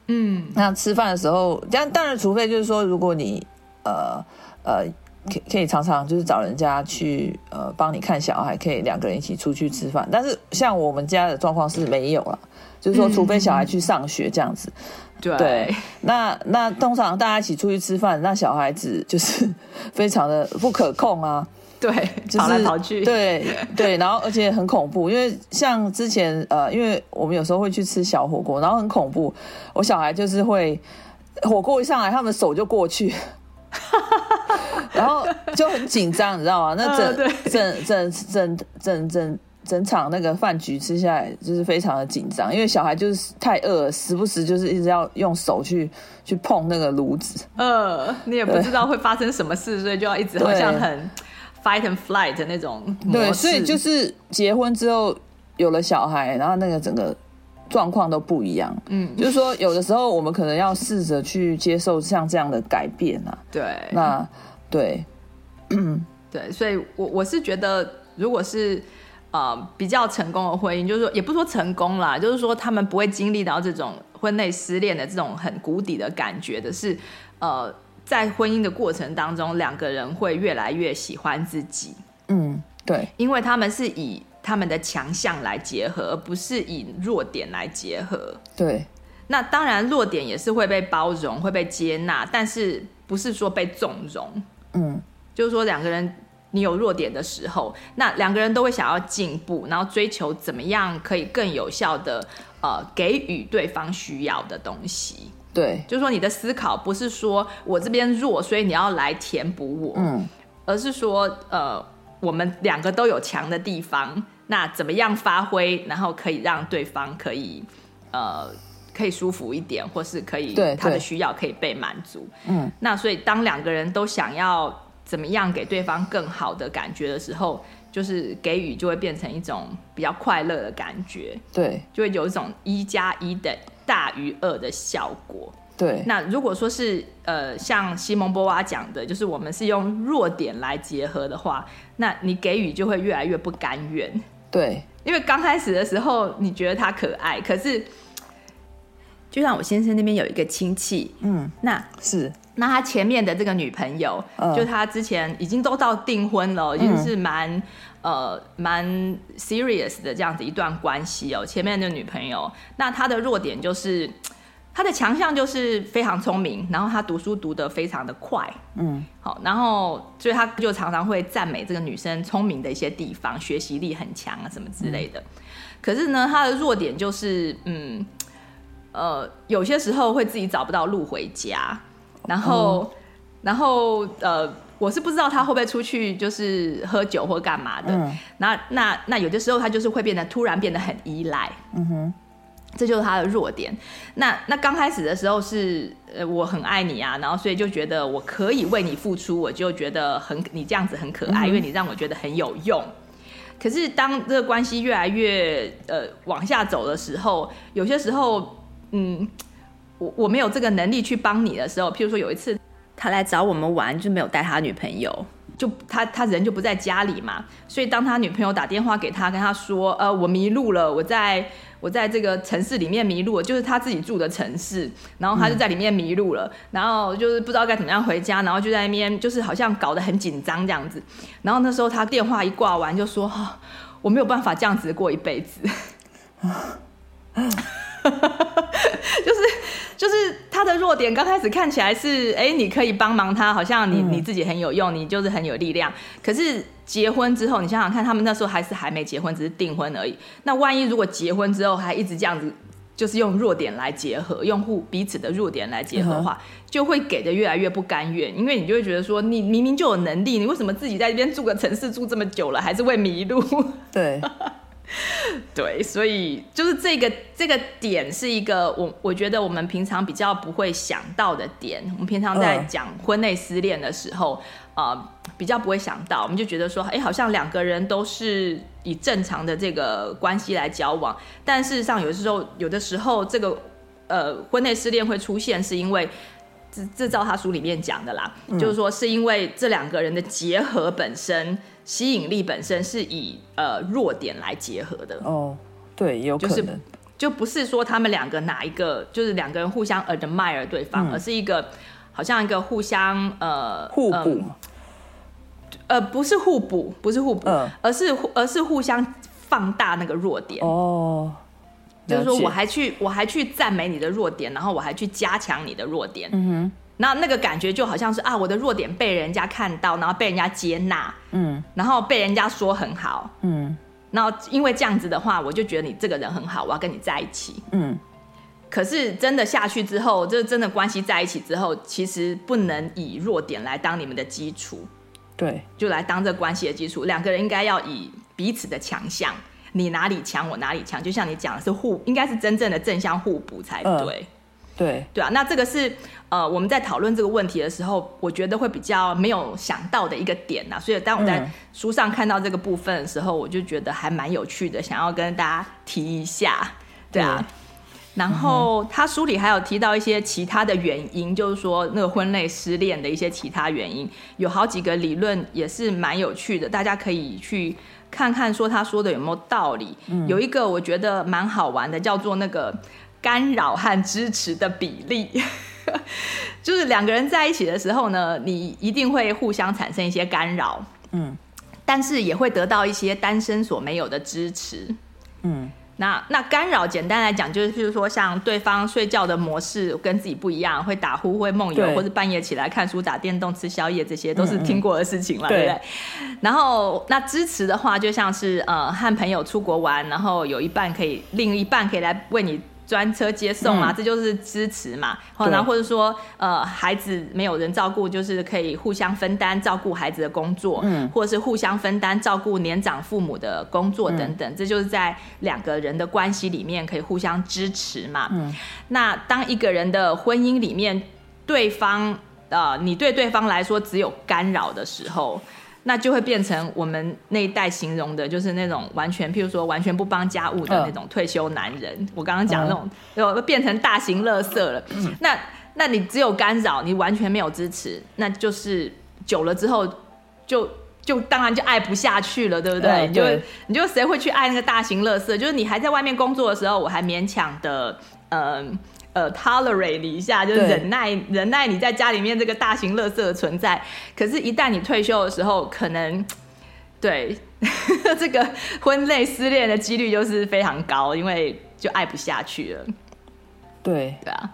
嗯，那吃饭的时候，当当然，除非就是说，如果你呃呃，可可以常常就是找人家去呃帮你看小孩，可以两个人一起出去吃饭。但是像我们家的状况是没有了，就是说，除非小孩去上学这样子。对，对，那那通常大家一起出去吃饭，那小孩子就是非常的不可控啊。对，就是、跑来跑去。对对，然后而且很恐怖，因为像之前呃，因为我们有时候会去吃小火锅，然后很恐怖，我小孩就是会火锅一上来，他们手就过去，然后就很紧张，你知道吗？那整、呃、整整整整整整场那个饭局吃下来，就是非常的紧张，因为小孩就是太饿了，时不时就是一直要用手去去碰那个炉子。呃，你也不知道会发生什么事，所以就要一直好像很 fight and flight 的那种。对，所以就是结婚之后有了小孩，然后那个整个。状况都不一样，嗯，就是说，有的时候我们可能要试着去接受像这样的改变啊。对，那对，嗯，对，所以我我是觉得，如果是呃比较成功的婚姻，就是说，也不说成功啦，就是说他们不会经历到这种婚内失恋的这种很谷底的感觉的是，呃，在婚姻的过程当中，两个人会越来越喜欢自己。嗯，对，因为他们是以。他们的强项来结合，而不是以弱点来结合。对，那当然弱点也是会被包容、会被接纳，但是不是说被纵容。嗯，就是说两个人你有弱点的时候，那两个人都会想要进步，然后追求怎么样可以更有效的呃给予对方需要的东西。对，就是说你的思考不是说我这边弱，所以你要来填补我，嗯，而是说呃我们两个都有强的地方。那怎么样发挥，然后可以让对方可以，呃，可以舒服一点，或是可以他的需要可以被满足。嗯，那所以当两个人都想要怎么样给对方更好的感觉的时候，就是给予就会变成一种比较快乐的感觉。对，就会有一种一加一的大于二的效果。对，那如果说是呃，像西蒙波娃讲的，就是我们是用弱点来结合的话，那你给予就会越来越不甘愿。对，因为刚开始的时候你觉得他可爱，可是就像我先生那边有一个亲戚，嗯，那是那他前面的这个女朋友，呃、就他之前已经都到订婚了，已经是蛮、嗯、呃蛮 serious 的这样子一段关系哦。前面的女朋友，那他的弱点就是。他的强项就是非常聪明，然后他读书读得非常的快，嗯，好，然后所以他就常常会赞美这个女生聪明的一些地方，学习力很强啊，什么之类的。嗯、可是呢，他的弱点就是，嗯，呃，有些时候会自己找不到路回家，然后，嗯、然后，呃，我是不知道他会不会出去就是喝酒或干嘛的。嗯、那那那有的时候他就是会变得突然变得很依赖，嗯哼。这就是他的弱点。那那刚开始的时候是，呃，我很爱你啊，然后所以就觉得我可以为你付出，我就觉得很你这样子很可爱，嗯、因为你让我觉得很有用。可是当这个关系越来越呃往下走的时候，有些时候，嗯，我我没有这个能力去帮你的时候，譬如说有一次他来找我们玩，就没有带他女朋友，就他他人就不在家里嘛，所以当他女朋友打电话给他，跟他说，呃，我迷路了，我在。我在这个城市里面迷路了，就是他自己住的城市，然后他就在里面迷路了，嗯、然后就是不知道该怎么样回家，然后就在那边就是好像搞得很紧张这样子，然后那时候他电话一挂完就说：“哈、哦，我没有办法这样子过一辈子。”就是就是他的弱点，刚开始看起来是，哎，你可以帮忙他，好像你你自己很有用，你就是很有力量。可是结婚之后，你想想看，他们那时候还是还没结婚，只是订婚而已。那万一如果结婚之后还一直这样子，就是用弱点来结合，用户彼此的弱点来结合的话，就会给的越来越不甘愿，因为你就会觉得说，你明明就有能力，你为什么自己在这边住个城市住这么久了，还是会迷路？对。对，所以就是这个这个点是一个我我觉得我们平常比较不会想到的点。我们平常在讲婚内失恋的时候，呃，比较不会想到，我们就觉得说，哎，好像两个人都是以正常的这个关系来交往，但事实上有的时候，有的时候这个呃婚内失恋会出现，是因为这这照他书里面讲的啦，嗯、就是说是因为这两个人的结合本身。吸引力本身是以呃弱点来结合的。哦，对，有可能，就是、就不是说他们两个哪一个就是两个人互相 admire 对方，嗯、而是一个好像一个互相呃互补，呃不是互补，不是互补，嗯、而是而是互相放大那个弱点。哦，就是说我还去我还去赞美你的弱点，然后我还去加强你的弱点，嗯哼。那那个感觉就好像是啊，我的弱点被人家看到，然后被人家接纳，嗯，然后被人家说很好，嗯，然后因为这样子的话，我就觉得你这个人很好，我要跟你在一起，嗯。可是真的下去之后，就是真的关系在一起之后，其实不能以弱点来当你们的基础，对，就来当这关系的基础。两个人应该要以彼此的强项，你哪里强，我哪里强，就像你讲的是互，应该是真正的正向互补才对。嗯对对啊，那这个是呃我们在讨论这个问题的时候，我觉得会比较没有想到的一个点呐、啊。所以当我在书上看到这个部分的时候，嗯、我就觉得还蛮有趣的，想要跟大家提一下。对啊，对然后他书里还有提到一些其他的原因，就是说那个婚内失恋的一些其他原因，有好几个理论也是蛮有趣的，大家可以去看看，说他说的有没有道理。嗯、有一个我觉得蛮好玩的，叫做那个。干扰和支持的比例，就是两个人在一起的时候呢，你一定会互相产生一些干扰，嗯，但是也会得到一些单身所没有的支持，嗯。那那干扰，简单来讲，就是譬如说，像对方睡觉的模式跟自己不一样，会打呼、会梦游，或者半夜起来看书、打电动、吃宵夜，这些都是听过的事情了，嗯嗯对不对？然后那支持的话，就像是呃，和朋友出国玩，然后有一半可以，另一半可以来为你。专车接送啊，嗯、这就是支持嘛。然后或者说，呃，孩子没有人照顾，就是可以互相分担照顾孩子的工作，嗯，或者是互相分担照顾年长父母的工作等等。嗯、这就是在两个人的关系里面可以互相支持嘛。嗯，那当一个人的婚姻里面，对方呃，你对对方来说只有干扰的时候。那就会变成我们那一代形容的，就是那种完全，譬如说完全不帮家务的那种退休男人。嗯、我刚刚讲那种，就、嗯、变成大型垃圾了。嗯、那那你只有干扰，你完全没有支持，那就是久了之后就，就就当然就爱不下去了，对不对？嗯、对，就你就谁会去爱那个大型乐色？就是你还在外面工作的时候，我还勉强的，嗯。呃，tolerate 你一下，就是忍耐忍耐你在家里面这个大型垃圾的存在。可是，一旦你退休的时候，可能 对 这个婚内失恋的几率就是非常高，因为就爱不下去了。对对啊，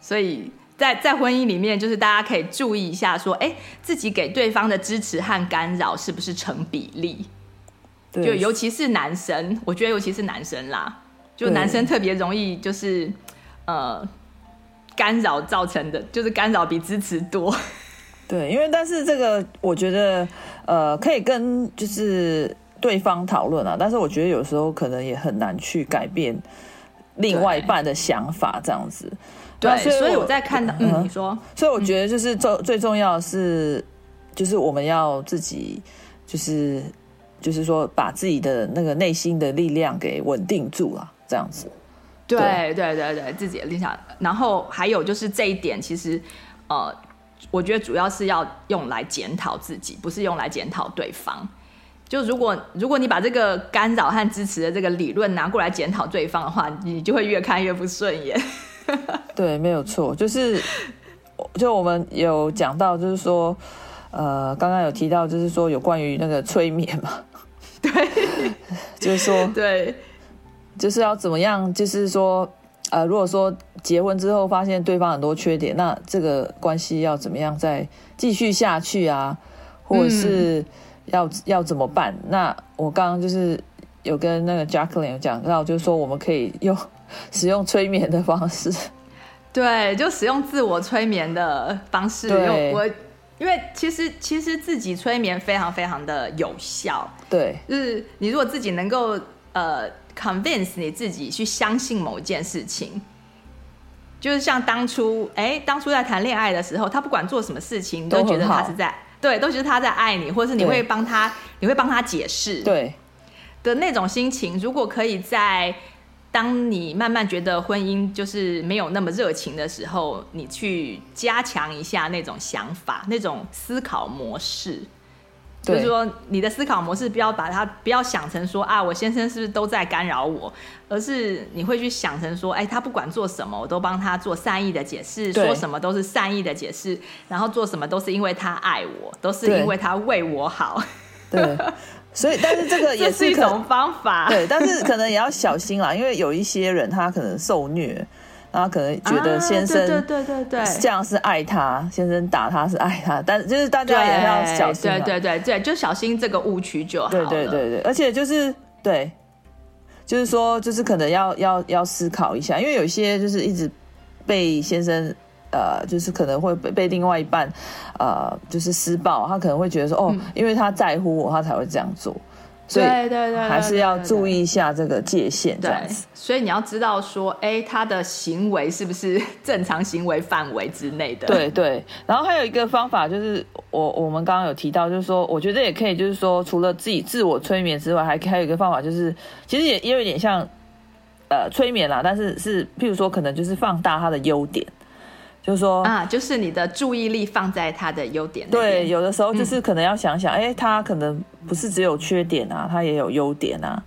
所以在在婚姻里面，就是大家可以注意一下，说，哎，自己给对方的支持和干扰是不是成比例？对就尤其是男生，我觉得尤其是男生啦，就男生特别容易就是。呃，干扰造成的就是干扰比支持多。对，因为但是这个我觉得呃可以跟就是对方讨论啊，但是我觉得有时候可能也很难去改变另外一半的想法这样子。对，所以，所以我在看到，嗯，你说，所以我觉得就是最最重要的是，就是我们要自己就是就是说把自己的那个内心的力量给稳定住了，这样子。对对对对，自己的理想。然后还有就是这一点，其实，呃，我觉得主要是要用来检讨自己，不是用来检讨对方。就如果如果你把这个干扰和支持的这个理论拿过来检讨对方的话，你就会越看越不顺眼。对，没有错，就是就我们有讲到，就是说，呃，刚刚有提到，就是说有关于那个催眠嘛，对，就是说对。就是要怎么样？就是说，呃，如果说结婚之后发现对方很多缺点，那这个关系要怎么样再继续下去啊？或者是要、嗯、要怎么办？那我刚刚就是有跟那个 Jacqueline 有讲到，就是说我们可以用 使用催眠的方式，对，就使用自我催眠的方式。对，我因为其实其实自己催眠非常非常的有效。对，就是你如果自己能够呃。Convince 你自己去相信某一件事情，就是像当初，哎、欸，当初在谈恋爱的时候，他不管做什么事情，都觉得他是在，对，都觉得他在爱你，或是你会帮他，你会帮他解释，对的那种心情。如果可以在当你慢慢觉得婚姻就是没有那么热情的时候，你去加强一下那种想法，那种思考模式。对就是说，你的思考模式不要把它不要想成说啊，我先生是不是都在干扰我，而是你会去想成说，哎，他不管做什么，我都帮他做善意的解释，对说什么都是善意的解释，然后做什么都是因为他爱我，都是因为他为我好。对，所以但是这个也是，是一种方法，对，但是可能也要小心啦，因为有一些人他可能受虐。然后可能觉得先生对对对对这样是爱他，先生打他是爱他，但就是大家也要小心。对对对对，就小心这个误区就好了。对对对对，而且就是对，就是说，就是可能要要要思考一下，因为有些就是一直被先生呃，就是可能会被被另外一半呃，就是施暴，他可能会觉得说，哦，因为他在乎我，他才会这样做。所以对对对，还是要注意一下这个界限，这样子。所以你要知道说，哎，他的行为是不是正常行为范围之内的？对对。然后还有一个方法就是，我我们刚刚有提到，就是说，我觉得也可以，就是说，除了自己自我催眠之外，还还有一个方法，就是其实也也有一点像呃催眠啦，但是是譬如说，可能就是放大他的优点。就是说啊，就是你的注意力放在他的优点。对，有的时候就是可能要想想，哎、嗯，他可能不是只有缺点啊，他也有优点啊。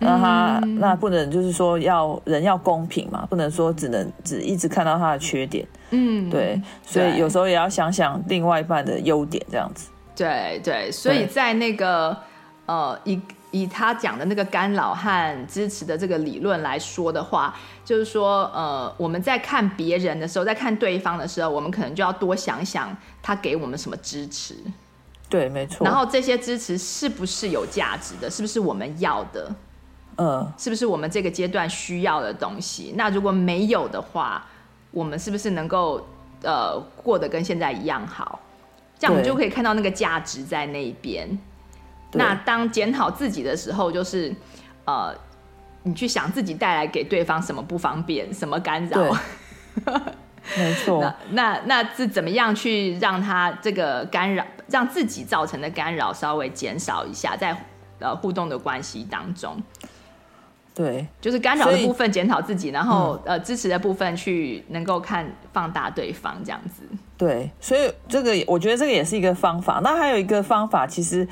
那他、嗯、那不能就是说要人要公平嘛，不能说只能只一直看到他的缺点。嗯，对，所以有时候也要想想另外一半的优点，这样子。对对，所以在那个呃一。以他讲的那个干扰和支持的这个理论来说的话，就是说，呃，我们在看别人的时候，在看对方的时候，我们可能就要多想想他给我们什么支持。对，没错。然后这些支持是不是有价值的？是不是我们要的？嗯，是不是我们这个阶段需要的东西？那如果没有的话，我们是不是能够呃过得跟现在一样好？这样我们就可以看到那个价值在那一边。那当检讨自己的时候，就是，呃，你去想自己带来给对方什么不方便，什么干扰，没错。那那那是怎么样去让他这个干扰，让自己造成的干扰稍微减少一下，在呃互动的关系当中。对，就是干扰的部分检讨自己，然后、嗯、呃支持的部分去能够看放大对方这样子。对，所以这个我觉得这个也是一个方法。那还有一个方法，其实。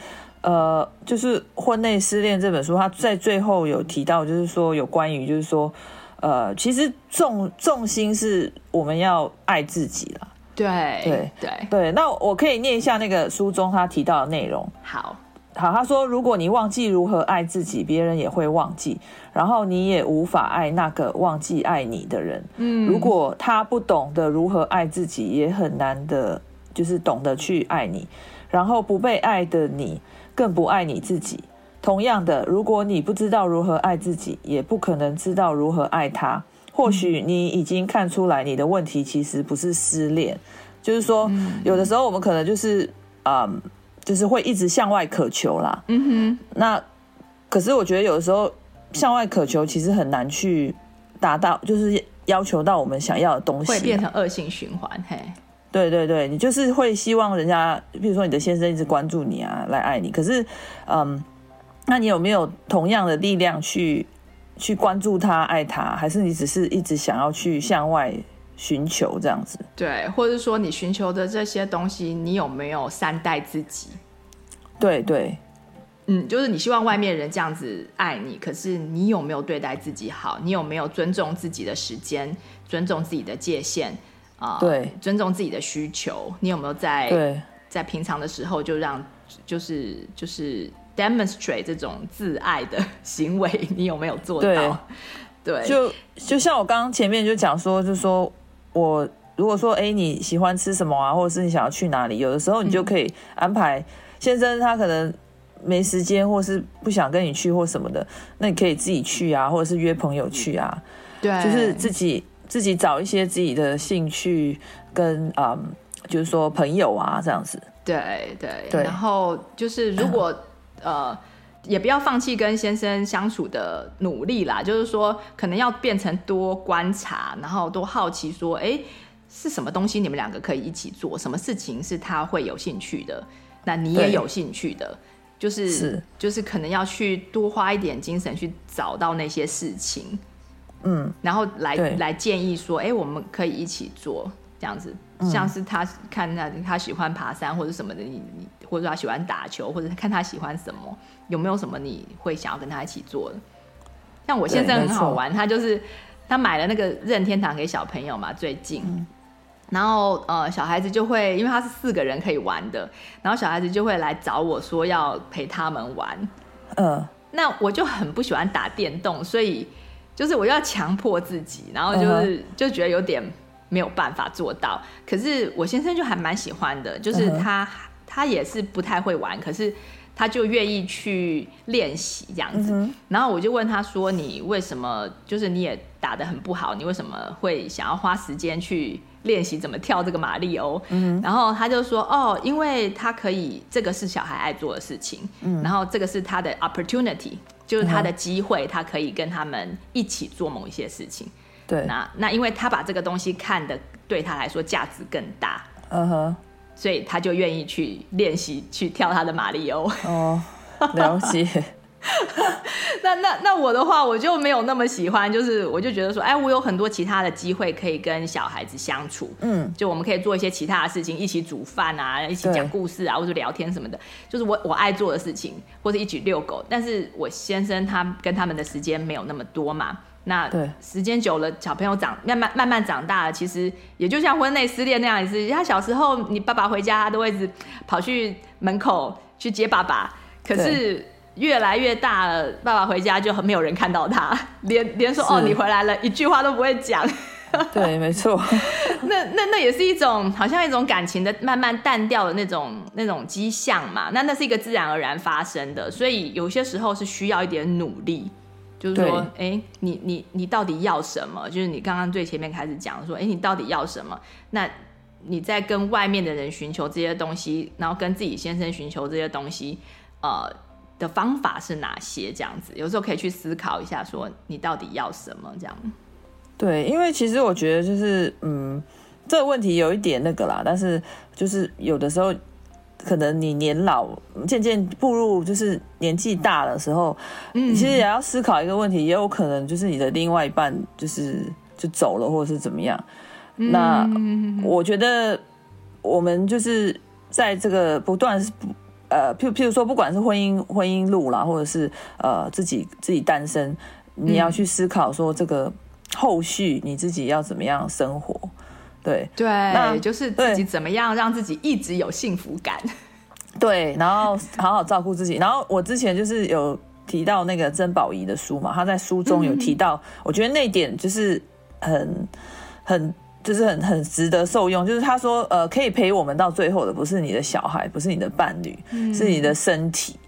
呃，就是《婚内失恋》这本书，他在最后有提到，就是说有关于，就是说，呃，其实重重心是我们要爱自己啦。对对对对。那我可以念一下那个书中他提到的内容。好，好，他说，如果你忘记如何爱自己，别人也会忘记，然后你也无法爱那个忘记爱你的人。嗯，如果他不懂得如何爱自己，也很难的，就是懂得去爱你，然后不被爱的你。更不爱你自己。同样的，如果你不知道如何爱自己，也不可能知道如何爱他。或许你已经看出来，你的问题其实不是失恋，就是说，有的时候我们可能就是，嗯，就是会一直向外渴求啦。嗯哼。那可是我觉得有的时候向外渴求，其实很难去达到，就是要求到我们想要的东西，会变成恶性循环。嘿。对对对，你就是会希望人家，比如说你的先生一直关注你啊，来爱你。可是，嗯，那你有没有同样的力量去去关注他、爱他？还是你只是一直想要去向外寻求这样子？对，或者说你寻求的这些东西，你有没有善待自己？对对，嗯，就是你希望外面人这样子爱你，可是你有没有对待自己好？你有没有尊重自己的时间，尊重自己的界限？啊，对，尊重自己的需求，你有没有在对在平常的时候就让就是就是 demonstrate 这种自爱的行为？你有没有做到？对，对就就像我刚刚前面就讲说，就是说我如果说哎你喜欢吃什么啊，或者是你想要去哪里，有的时候你就可以安排、嗯、先生他可能没时间，或是不想跟你去或什么的，那你可以自己去啊，或者是约朋友去啊，对，就是自己。自己找一些自己的兴趣跟嗯，就是说朋友啊这样子。对对对。然后就是如果、嗯、呃，也不要放弃跟先生相处的努力啦。就是说，可能要变成多观察，然后多好奇，说，哎，是什么东西你们两个可以一起做？什么事情是他会有兴趣的？那你也有兴趣的，就是是就是可能要去多花一点精神去找到那些事情。嗯，然后来来建议说，哎，我们可以一起做这样子，嗯、像是他看那他喜欢爬山或者什么的，你你或者他喜欢打球，或者看他喜欢什么，有没有什么你会想要跟他一起做的？像我先生很好玩，他就是他买了那个任天堂给小朋友嘛，最近，嗯、然后呃小孩子就会，因为他是四个人可以玩的，然后小孩子就会来找我说要陪他们玩，嗯，那我就很不喜欢打电动，所以。就是我要强迫自己，然后就是、uh huh. 就觉得有点没有办法做到。可是我先生就还蛮喜欢的，就是他、uh huh. 他也是不太会玩，可是他就愿意去练习这样子。嗯、然后我就问他说：“你为什么就是你也打得很不好？你为什么会想要花时间去练习怎么跳这个马里欧？”嗯、然后他就说：“哦，因为他可以，这个是小孩爱做的事情。嗯、然后这个是他的 opportunity，就是他的机会，他可以跟他们一起做某一些事情。对，那那因为他把这个东西看得对他来说价值更大。嗯哼。”所以他就愿意去练习去跳他的马里欧。哦，了解。那那那我的话，我就没有那么喜欢，就是我就觉得说，哎，我有很多其他的机会可以跟小孩子相处。嗯，就我们可以做一些其他的事情，一起煮饭啊，一起讲故事啊，或者聊天什么的，就是我我爱做的事情，或者一起遛狗。但是我先生他跟他们的时间没有那么多嘛。那时间久了，小朋友长慢慢慢慢长大了，其实也就像婚内失恋那样子。他小时候，你爸爸回家，他都会一直跑去门口去接爸爸。可是越来越大了，爸爸回家就很没有人看到他，连连说哦你回来了，一句话都不会讲。对，没错。那那那也是一种好像一种感情的慢慢淡掉的那种那种迹象嘛。那那是一个自然而然发生的，所以有些时候是需要一点努力。就是说，哎、欸，你你你到底要什么？就是你刚刚最前面开始讲说，哎、欸，你到底要什么？那你在跟外面的人寻求这些东西，然后跟自己先生寻求这些东西，呃，的方法是哪些？这样子，有时候可以去思考一下，说你到底要什么？这样。对，因为其实我觉得就是，嗯，这个问题有一点那个啦，但是就是有的时候。可能你年老，渐渐步入就是年纪大的时候，嗯，你其实也要思考一个问题，也有可能就是你的另外一半就是就走了，或者是怎么样。嗯、那我觉得我们就是在这个不断呃，譬譬如说，不管是婚姻婚姻路啦，或者是呃自己自己单身，你要去思考说这个后续你自己要怎么样生活。对对，那就是自己怎么样让自己一直有幸福感。对，然后好好照顾自己。然后我之前就是有提到那个曾宝仪的书嘛，他在书中有提到，嗯、我觉得那点就是很很就是很很值得受用。就是他说，呃，可以陪我们到最后的不是你的小孩，不是你的伴侣，嗯、是你的身体。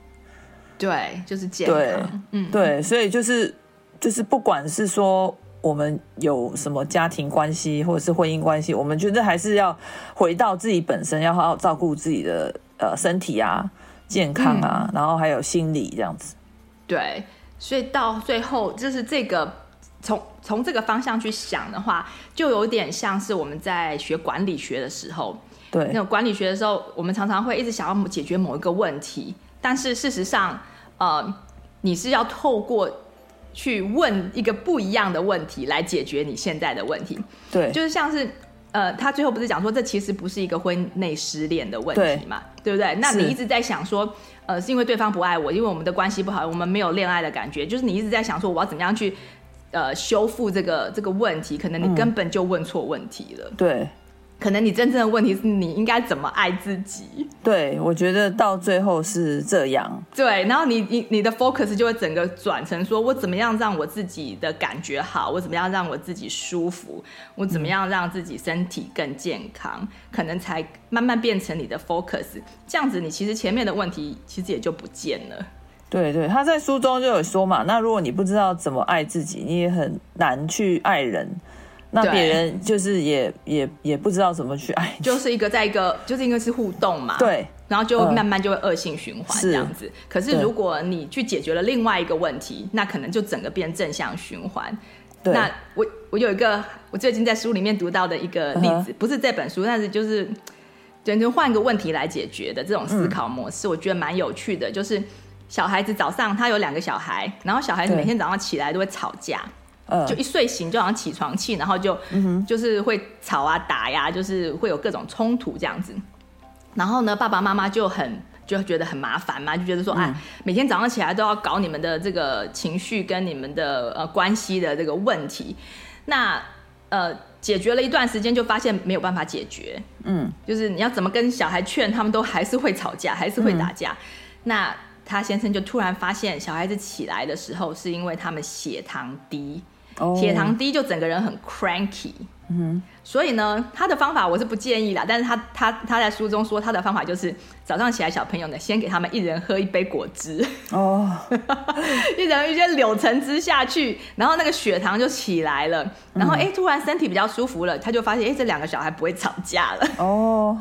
对，就是健康。对，嗯，对，所以就是就是不管是说。我们有什么家庭关系或者是婚姻关系，我们觉得还是要回到自己本身，要好好照顾自己的呃身体啊、健康啊，嗯、然后还有心理这样子。对，所以到最后就是这个从从这个方向去想的话，就有点像是我们在学管理学的时候，对，那种管理学的时候，我们常常会一直想要解决某一个问题，但是事实上，呃，你是要透过。去问一个不一样的问题来解决你现在的问题，对，就是像是，呃，他最后不是讲说，这其实不是一个婚内失恋的问题嘛，对，对不对？那你一直在想说，呃，是因为对方不爱我，因为我们的关系不好，我们没有恋爱的感觉，就是你一直在想说，我要怎么样去，呃，修复这个这个问题，可能你根本就问错问题了，嗯、对。可能你真正的问题是你应该怎么爱自己？对，我觉得到最后是这样。对，然后你你你的 focus 就会整个转成说，我怎么样让我自己的感觉好？我怎么样让我自己舒服？我怎么样让自己身体更健康？嗯、可能才慢慢变成你的 focus。这样子，你其实前面的问题其实也就不见了。对对，他在书中就有说嘛，那如果你不知道怎么爱自己，你也很难去爱人。那别人就是也也也不知道怎么去爱，就是一个在一个就是因为是互动嘛，对，然后就慢慢就会恶性循环这样子。是可是如果你去解决了另外一个问题，那可能就整个变正向循环。对那我我有一个我最近在书里面读到的一个例子，uh huh. 不是这本书，但是就是就就换一个问题来解决的这种思考模式，嗯、我觉得蛮有趣的。就是小孩子早上他有两个小孩，然后小孩子每天早上起来都会吵架。就一睡醒就好像起床气，然后就、嗯、就是会吵啊打呀，就是会有各种冲突这样子。然后呢，爸爸妈妈就很就觉得很麻烦嘛，就觉得说，哎、嗯，每天早上起来都要搞你们的这个情绪跟你们的呃关系的这个问题。那呃解决了一段时间，就发现没有办法解决。嗯，就是你要怎么跟小孩劝，他们都还是会吵架，还是会打架。嗯、那他先生就突然发现，小孩子起来的时候是因为他们血糖低。，血糖低就整个人很 cranky。嗯，所以呢，他的方法我是不建议啦。但是他他他在书中说，他的方法就是早上起来，小朋友呢，先给他们一人喝一杯果汁哦，一人一些柳橙汁下去，然后那个血糖就起来了。然后哎、嗯，突然身体比较舒服了，他就发现哎，这两个小孩不会吵架了哦。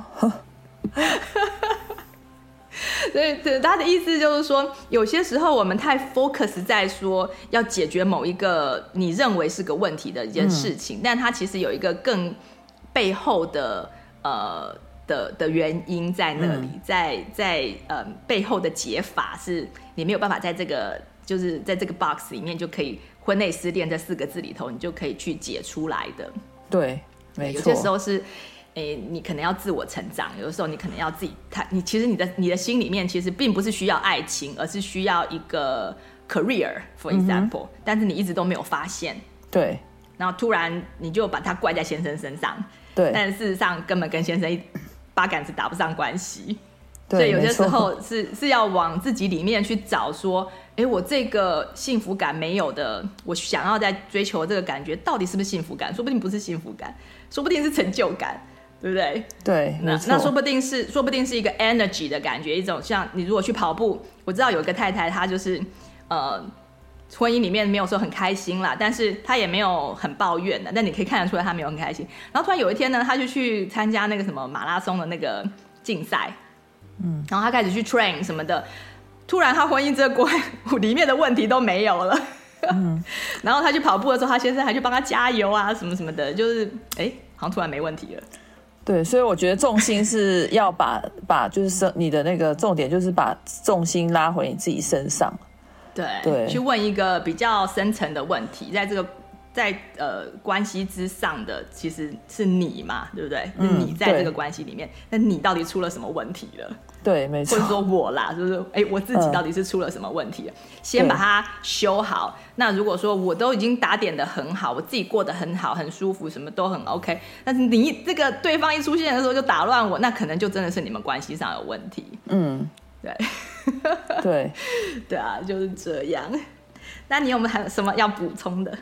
所以，对他的意思就是说，有些时候我们太 focus 在说要解决某一个你认为是个问题的一件事情，嗯、但它其实有一个更背后的呃的的原因在那里，嗯、在在呃背后的解法是你没有办法在这个就是在这个 box 里面就可以婚内失恋这四个字里头，你就可以去解出来的。对，没错，有些时候是。诶，你可能要自我成长，有的时候你可能要自己他，你其实你的你的心里面其实并不是需要爱情，而是需要一个 career，for example，嗯，但是你一直都没有发现，对，然后突然你就把它怪在先生身上，对，但事实上根本跟先生一八竿子打不上关系，对，所以有些时候是是要往自己里面去找，说，哎，我这个幸福感没有的，我想要在追求这个感觉，到底是不是幸福感？说不定不是幸福感，说不定是成就感。对不对？对，那那说不定是说不定是一个 energy 的感觉，一种像你如果去跑步，我知道有一个太太，她就是呃，婚姻里面没有说很开心啦，但是她也没有很抱怨的，但你可以看得出来她没有很开心。然后突然有一天呢，她就去参加那个什么马拉松的那个竞赛，嗯，然后她开始去 train 什么的，突然她婚姻这个关里面的问题都没有了，嗯，然后她去跑步的时候，她先生还去帮她加油啊，什么什么的，就是哎，好像突然没问题了。对，所以我觉得重心是要把把就是生你的那个重点就是把重心拉回你自己身上，对对，去问一个比较深层的问题，在这个在呃关系之上的其实是你嘛，对不对？嗯，是你在这个关系里面，那你到底出了什么问题了？对，没错。或者说我啦，就是哎，我自己到底是出了什么问题？嗯、先把它修好。那如果说我都已经打点的很好，我自己过得很好，很舒服，什么都很 OK。但是你这个对方一出现的时候就打乱我，那可能就真的是你们关系上有问题。嗯，对，对，对啊，就是这样。那你有没有还有什么要补充的？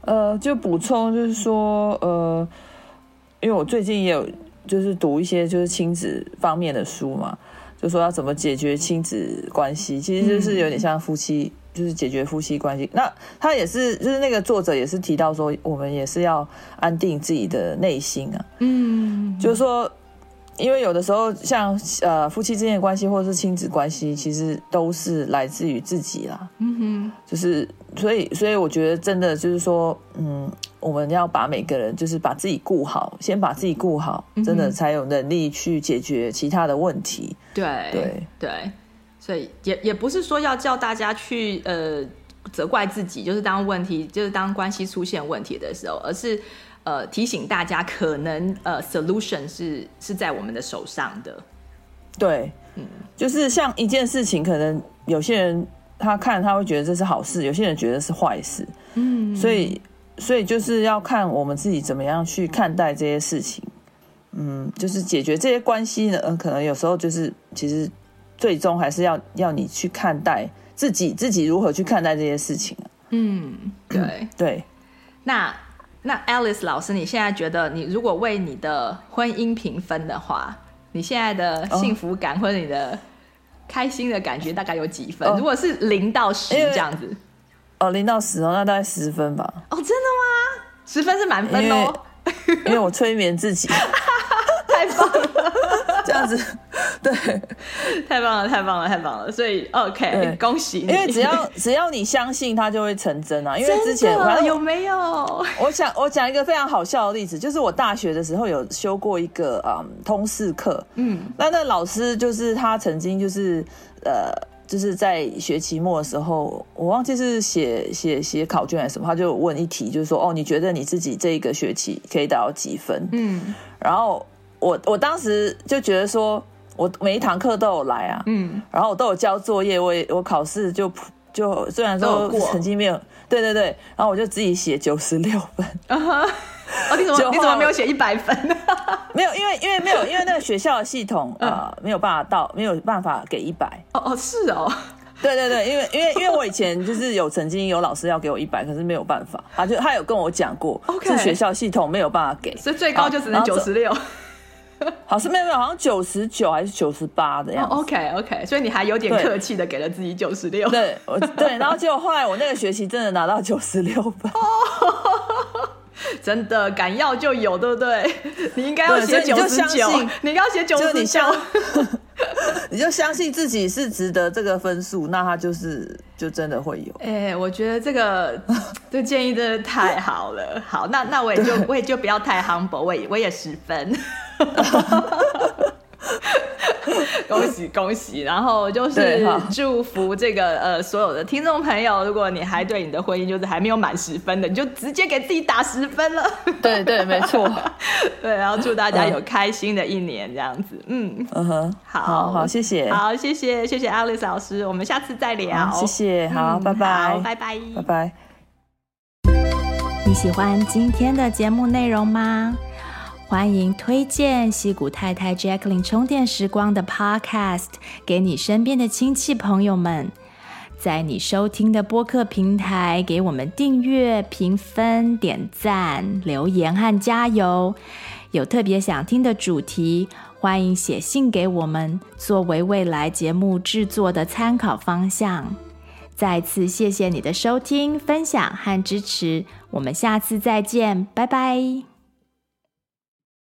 呃，就补充就是说，呃，因为我最近也有就是读一些就是亲子方面的书嘛。就说要怎么解决亲子关系，其实就是有点像夫妻，嗯、就是解决夫妻关系。那他也是，就是那个作者也是提到说，我们也是要安定自己的内心啊。嗯，就是说，因为有的时候像呃夫妻之间的关系，或者是亲子关系，其实都是来自于自己啦。嗯哼，就是所以，所以我觉得真的就是说，嗯。我们要把每个人就是把自己顾好，先把自己顾好，真的才有能力去解决其他的问题。对对对，所以也也不是说要叫大家去呃责怪自己，就是当问题就是当关系出现问题的时候，而是呃提醒大家，可能呃 solution 是是在我们的手上的。对，嗯，就是像一件事情，可能有些人他看他会觉得这是好事，有些人觉得是坏事。嗯，所以。所以就是要看我们自己怎么样去看待这些事情，嗯，就是解决这些关系呢，嗯，可能有时候就是其实最终还是要要你去看待自己自己如何去看待这些事情。嗯，对对。那那 Alice 老师，你现在觉得你如果为你的婚姻评分的话，你现在的幸福感或者你的开心的感觉大概有几分？哦，如果是零到十这样子。哦，零到十哦，那大概十分吧。哦，真的吗？十分是满分哦。因为我催眠自己，太棒了，这样子，对，太棒了，太棒了，太棒了。所以，OK，恭喜你。因为只要 只要你相信，它就会成真啊。因为之前我有没有？我想我讲一个非常好笑的例子，就是我大学的时候有修过一个嗯通识课，嗯，那那老师就是他曾经就是呃。就是在学期末的时候，我忘记是写写写考卷还是什么，他就问一题，就是说，哦，你觉得你自己这一个学期可以达到几分？嗯，然后我我当时就觉得说，我每一堂课都有来啊，嗯，然后我都有交作业，我也我考试就就虽然说成绩没有，对对对，然后我就自己写九十六分。Uh-huh. 哦，你怎么 你怎么没有写一百分呢？没有，因为因为没有，因为那个学校的系统啊、呃，没有办法到，没有办法给一百。哦哦，是哦，对对对，因为因为因为我以前就是有曾经有老师要给我一百，可是没有办法，他就他有跟我讲过.是学校系统没有办法给，所以最高就只能九十六。好，是没有没有，好像九十九还是九十八的样子。Oh, OK OK，所以你还有点客气的给了自己九十六。对，我 对，然后结果后来我那个学期真的拿到九十六分。真的敢要就有，对不对？你应该要写九十九，你应该要写九十九。你就相信自己是值得这个分数，那他就是就真的会有。哎、欸，我觉得这个 这建议真的太好了。好，那那我也就我也就不要太 humble，我也我也十分。恭喜 恭喜！然后就是祝福这个呃所有的听众朋友，如果你还对你的婚姻就是还没有满十分的，你就直接给自己打十分了。对对，没错。对，然后祝大家有开心的一年，这样子。嗯嗯哼，好好好，谢谢，好谢谢谢谢 Alice 老师，我们下次再聊。谢谢，好，拜拜，拜拜，拜拜。你喜欢今天的节目内容吗？欢迎推荐西谷太太 Jacqueline 充电时光的 Podcast 给你身边的亲戚朋友们，在你收听的播客平台给我们订阅、评分、点赞、留言和加油。有特别想听的主题，欢迎写信给我们，作为未来节目制作的参考方向。再次谢谢你的收听、分享和支持，我们下次再见，拜拜。